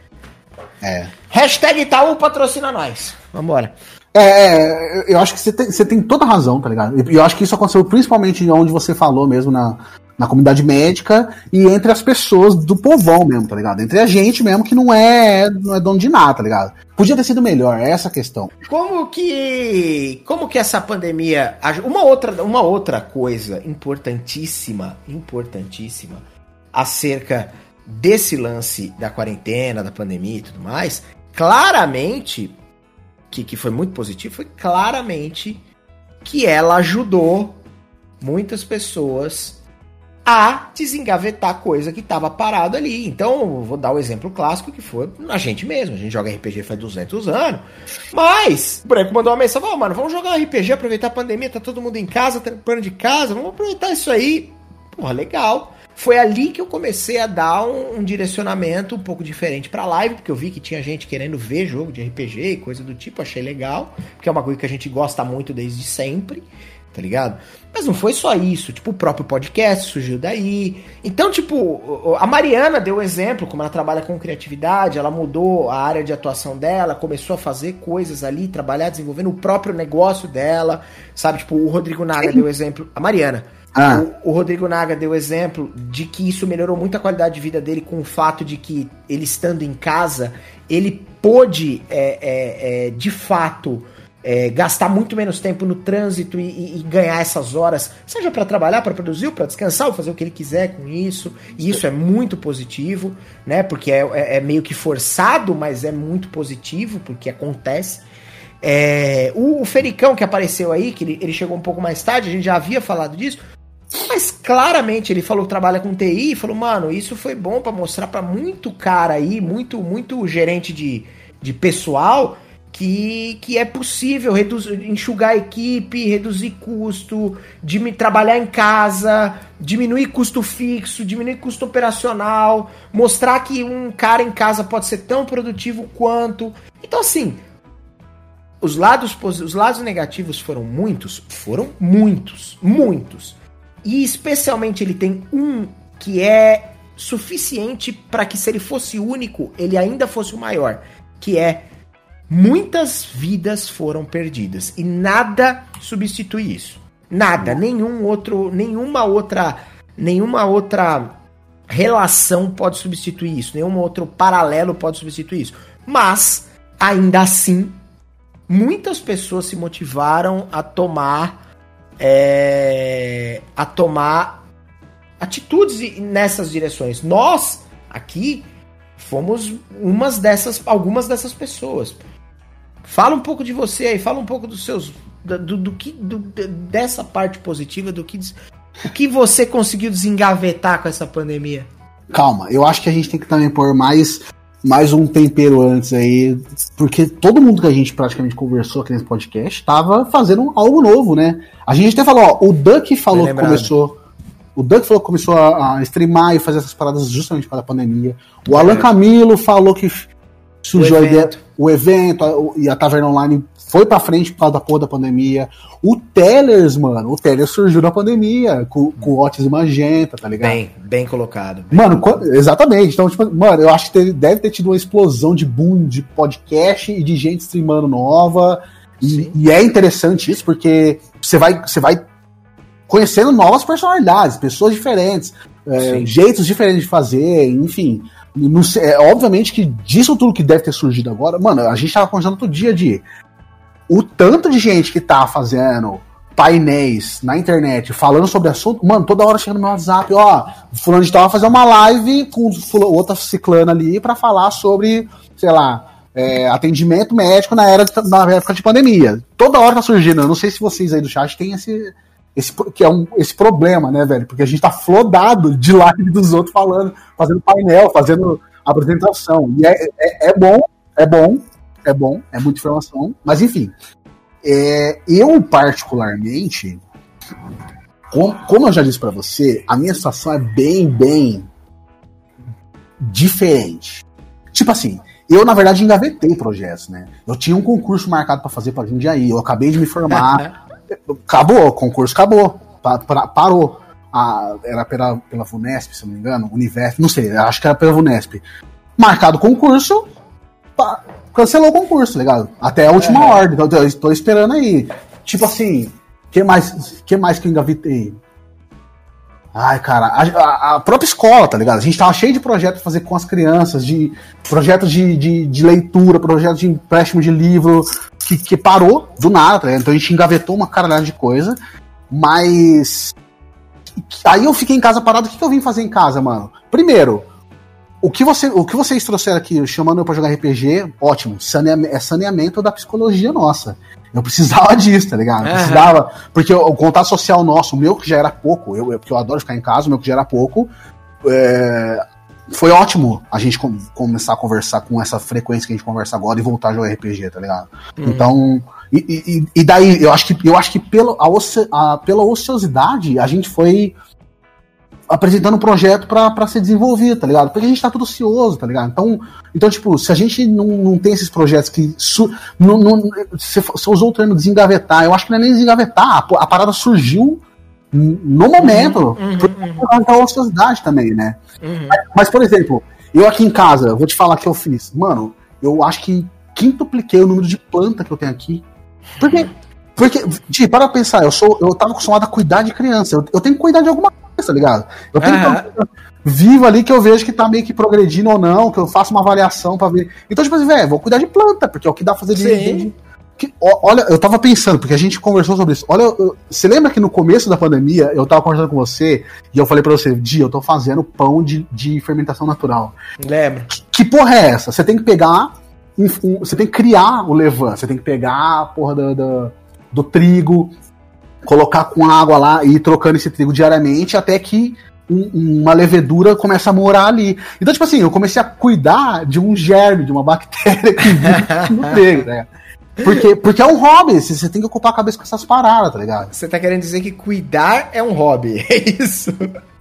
É. Hashtag Itaú patrocina nós. Vambora. É, é eu acho que você tem, você tem toda razão, tá ligado? E eu acho que isso aconteceu principalmente onde você falou mesmo na, na comunidade médica e entre as pessoas do povão mesmo, tá ligado? Entre a gente mesmo que não é, não é dono de nada, tá ligado? Podia ter sido melhor, é essa a questão. Como que como que essa pandemia, uma outra uma outra coisa importantíssima, importantíssima acerca desse lance da quarentena, da pandemia e tudo mais, claramente que, que foi muito positivo, foi claramente que ela ajudou muitas pessoas a desengavetar coisa que estava parado ali. Então, vou dar o um exemplo clássico que foi a gente mesmo. A gente joga RPG faz 200 anos. Mas, o Branco mandou uma mensagem: falou, mano, vamos jogar RPG, aproveitar a pandemia, tá todo mundo em casa, tá plano de casa, vamos aproveitar isso aí. Porra, legal. foi ali que eu comecei a dar um, um direcionamento um pouco diferente pra live, porque eu vi que tinha gente querendo ver jogo de RPG e coisa do tipo, achei legal, porque é uma coisa que a gente gosta muito desde sempre tá ligado? Mas não foi só isso, tipo, o próprio podcast surgiu daí. Então, tipo, a Mariana deu exemplo, como ela trabalha com criatividade, ela mudou a área de atuação dela, começou a fazer coisas ali, trabalhar, desenvolvendo o próprio negócio dela, sabe? Tipo, o Rodrigo Naga deu exemplo, a Mariana. Ah. O, o, Rodrigo Naga deu exemplo de que isso melhorou muito a qualidade de vida dele com o fato de que ele estando em casa, ele pôde, é, é, é, de fato, é, gastar muito menos tempo no trânsito e, e, e ganhar essas horas, seja para trabalhar, para produzir, para descansar, ou fazer o que ele quiser com isso. E isso é muito positivo, né? Porque é, é, é meio que forçado, mas é muito positivo, porque acontece. É, o, o, Fericão que apareceu aí, que ele, ele chegou um pouco mais tarde, a gente já havia falado disso. Mas claramente ele falou que trabalha com TI e falou, mano, isso foi bom para mostrar para muito cara aí, muito, muito gerente de, de pessoal, que, que é possível reduzir, enxugar a equipe, reduzir custo, de trabalhar em casa, diminuir custo fixo, diminuir custo operacional, mostrar que um cara em casa pode ser tão produtivo quanto. Então, assim, os lados, os lados negativos foram muitos? Foram muitos, muitos. E especialmente ele tem um que é suficiente para que se ele fosse único, ele ainda fosse o maior, que é Muitas vidas foram perdidas e nada substitui isso. Nada, nenhum outro, nenhuma outra, nenhuma outra relação pode substituir isso, nenhum outro paralelo pode substituir isso. Mas ainda assim, muitas pessoas se motivaram a tomar é, a tomar atitudes nessas direções. Nós aqui fomos umas dessas, algumas dessas pessoas. Fala um pouco de você aí, fala um pouco dos seus. Do, do que. Do, dessa parte positiva, do que. O que você conseguiu desengavetar com essa pandemia? Calma, eu acho que a gente tem que também pôr mais, mais um tempero antes aí, porque todo mundo que a gente praticamente conversou aqui nesse podcast estava fazendo algo novo, né? A gente até falou, ó, o Duck falou que começou. O Duck falou que começou a, a, streamar e fazer essas paradas justamente para a pandemia. O Alan Camilo falou que surgiu a ideia o evento a, e a Taverna Online foi pra frente por causa da porra da pandemia. O Tellers, mano, o Tellers surgiu na pandemia, com, com Otis e Magenta, tá ligado? Bem, bem colocado. Bem mano, colocado. exatamente. Então, tipo, mano, eu acho que deve ter tido uma explosão de boom de podcast e de gente streamando nova. E, e, é interessante isso, porque você vai, você vai conhecendo novas personalidades, pessoas diferentes, é, jeitos diferentes de fazer, enfim. Sei, é, obviamente que disso tudo que deve ter surgido agora, mano, a gente tava conversando outro dia de o tanto de gente que tá fazendo painéis na internet falando sobre assunto, mano, toda hora chega no meu WhatsApp, ó, fulano de tal vai fazer uma live com fulano, outra ciclana ali para falar sobre, sei lá, é, atendimento médico na era de, na época de pandemia. Toda hora tá surgindo. Eu não sei se vocês aí do chat têm esse, esse, que é um, esse problema, né, velho? Porque a gente tá flodado de live dos outros falando, fazendo painel, fazendo apresentação. E é, é, é bom, é bom, é bom, é muita informação. Mas enfim, é, eu particularmente, como, como eu já disse para você, a minha situação é bem, bem diferente. Tipo assim, eu, na verdade, engavetei projetos, né? Eu tinha um concurso marcado para fazer para Jundiaí, eu acabei de me formar, acabou, o concurso acabou. Pa, pra, parou. A, era pela, pela VUNESP, se não me engano, Univesp, não sei, acho que era pela VUNESP. Marcado o concurso, cancelou o concurso, ligado? Até a última é. ordem, então eu estou esperando aí. Tipo assim, que mais, que mais que eu engavetei? Ai, cara, a, a, própria escola, tá ligado? A gente tava cheio de projetos pra fazer com as crianças, de projetos de, de, de leitura, projetos de empréstimo de livro, que, que parou do nada, tá? Então a gente engavetou uma caralhada de coisa, mas. Aí eu fiquei em casa parado, o que, que eu vim fazer em casa, mano? Primeiro, o que, você, o que vocês trouxeram aqui, chamando eu pra jogar RPG, ótimo, é saneamento da psicologia nossa. Eu precisava disso, tá ligado? Eu precisava. Porque o, o, contato social nosso, o meu que já era pouco, eu, porque eu adoro ficar em casa, o meu que já era pouco, é, foi ótimo a gente com, começar a conversar com essa frequência que a gente conversa agora e voltar a jogar RPG, tá ligado? Uhum. Então. E, e, e, daí, eu acho que, eu acho que pela, a, a, pela ociosidade, a gente foi. Apresentando um projeto para ser desenvolvido, tá ligado? Porque a gente tá tudo ocioso, tá ligado? Então, então tipo, se a gente não, não tem esses projetos que. Su, não, não, você, você usou o termo desengavetar, eu acho que não é nem desengavetar, a, a parada surgiu no momento, uhum, uhum, por causa ociosidade também, né? Uhum. Mas, mas, por exemplo, eu aqui em casa, vou te falar que eu fiz. Mano, eu acho que quintupliquei o número de planta que eu tenho aqui. Porque, porque tipo, para pensar, eu sou, eu tava acostumado a cuidar de criança. Eu, eu tenho que cuidar de alguma coisa, tá ligado? Eu tenho uhum. que vivo ali que eu vejo que tá meio que progredindo ou não, que eu faço uma avaliação para ver. Então, tipo assim, velho, vou cuidar de planta, porque é o que dá pra fazer de, de, que, olha, eu tava pensando, porque a gente conversou sobre isso. Olha, eu, você lembra que no começo da pandemia eu tava conversando com você e eu falei para você, Di, eu tô fazendo pão de, de fermentação natural. Lembra? Que, porra é essa? Você tem que pegar. Um, você tem que criar o levan, você tem que pegar a porra do, do, do trigo, colocar com água lá e ir trocando esse trigo diariamente até que uma levedura começa a morar ali. Então, tipo assim, eu comecei a cuidar de um germe, de uma bactéria que vive no trigo, né? Porque, porque é um hobby, você tem que ocupar a cabeça com essas paradas, tá ligado? Você tá querendo dizer que cuidar é um hobby, é isso?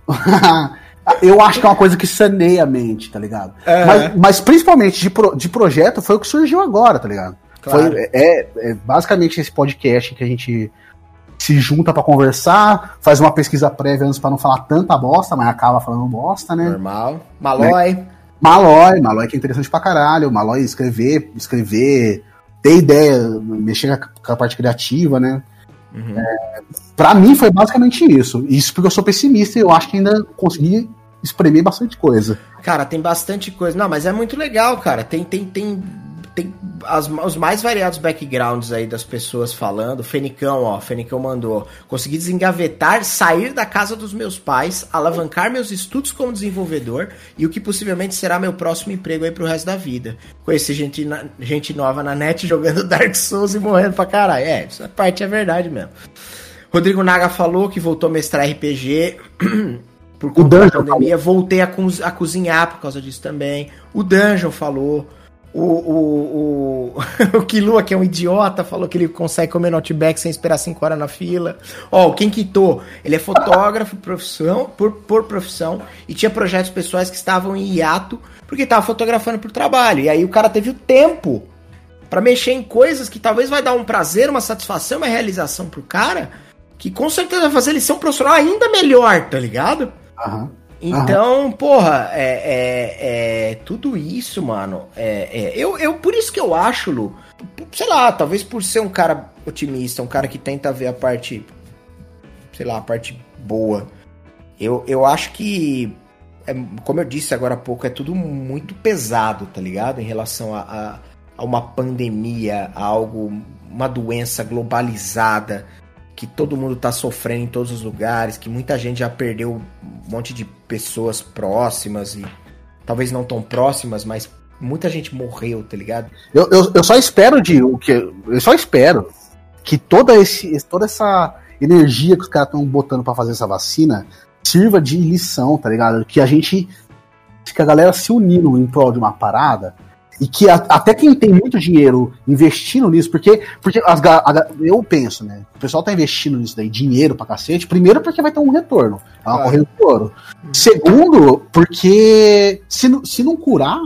Eu acho que é uma coisa que saneia a mente, tá ligado? Uhum. Mas, mas, principalmente de, pro, de projeto foi o que surgiu agora, tá ligado? Claro. Foi, é, é, basicamente esse podcast que a gente se junta para conversar, faz uma pesquisa prévia antes para não falar tanta bosta, mas acaba falando bosta, né? Normal. Malói. Né? Malói, Malói que é interessante pra caralho. Malói escrever, escrever ter ideia, mexer com a parte criativa, né? Uhum. É, para mim foi basicamente isso. Isso porque eu sou pessimista e eu acho que ainda consegui espremer bastante coisa. Cara, tem bastante coisa. Não, mas é muito legal, cara. Tem, tem, tem tem as, os mais variados backgrounds aí das pessoas falando. Fenicão, ó, Fenicão mandou. Consegui desengavetar, sair da casa dos meus pais, alavancar meus estudos como desenvolvedor e o que possivelmente será meu próximo emprego aí pro resto da vida. Conheci gente, na, gente nova na net jogando Dark Souls e morrendo pra caralho. É, essa parte é verdade mesmo. Rodrigo Naga falou que voltou a mestrar RPG. por conta da pandemia, voltei a, co a cozinhar por causa disso também. O Dungeon falou. O, o, o, o Kilua, que é um idiota, falou que ele consegue comer notebook sem esperar 5 horas na fila. Ó, o Ken Quito, ele é fotógrafo profissão, por, por profissão e tinha projetos pessoais que estavam em hiato porque estava fotografando por trabalho. E aí o cara teve o tempo para mexer em coisas que talvez vai dar um prazer, uma satisfação, uma realização pro cara, que com certeza vai fazer ele ser um profissional ainda melhor, tá ligado? Aham. Então, porra, é, é, é, tudo isso, mano. É, é, eu, eu, por isso que eu acho, Lu, sei lá, talvez por ser um cara otimista, um cara que tenta ver a parte, sei lá, a parte boa. Eu, eu acho que, é, como eu disse agora há pouco, é tudo muito pesado, tá ligado? Em relação a, a, a uma pandemia, a algo, uma doença globalizada que todo mundo tá sofrendo em todos os lugares, que muita gente já perdeu um monte de pessoas próximas e talvez não tão próximas, mas muita gente morreu, tá ligado? Eu, eu, eu só espero de o que eu só espero que toda esse toda essa energia que os caras estão botando para fazer essa vacina sirva de lição, tá ligado? Que a gente que a galera se unindo em prol de uma parada e que a, até quem tem muito dinheiro investindo nisso, porque, porque as, a, eu penso, né? O pessoal tá investindo nisso daí, dinheiro pra cacete, primeiro porque vai ter um retorno, é uma corrida de ouro. Segundo, porque se, se não curar,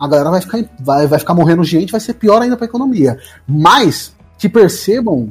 a galera vai ficar, vai, vai ficar morrendo gente, vai ser pior ainda pra economia. Mas que percebam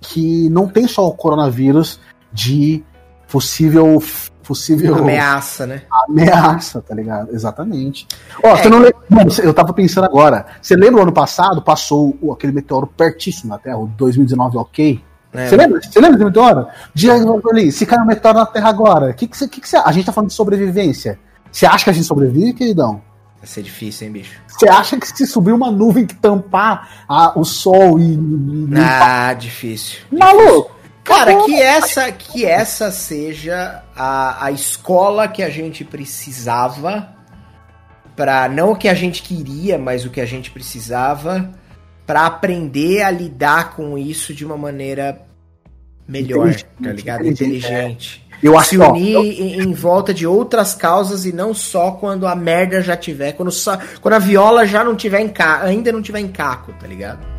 que não tem só o coronavírus de possível possível. Ameaça, né? Ameaça, tá ligado? Exatamente. Ó, é, você não lembra. Eu tava pensando agora. Você lembra o ano passado? Passou aquele meteoro pertíssimo na Terra, o 2019, ok? É, você lembra? Você lembra do meteoro? Dia ali, se cair um meteoro na Terra agora, que que você, que que você, a gente tá falando de sobrevivência. Você acha que a gente sobrevive, queridão? Vai ser difícil, hein, bicho? Você acha que se subir uma nuvem que tampar a, o sol e. e ah, difícil. Maluco! Cara, que essa, que essa seja a, a escola que a gente precisava para não o que a gente queria, mas o que a gente precisava para aprender a lidar com isso de uma maneira melhor, tá ligado? Inteligente. É. Eu acho, se unir ó, eu... em, em, volta de outras causas e não só quando a merda já tiver, quando, só, quando a viola já não tiver em ca... ainda não tiver em caco, tá ligado?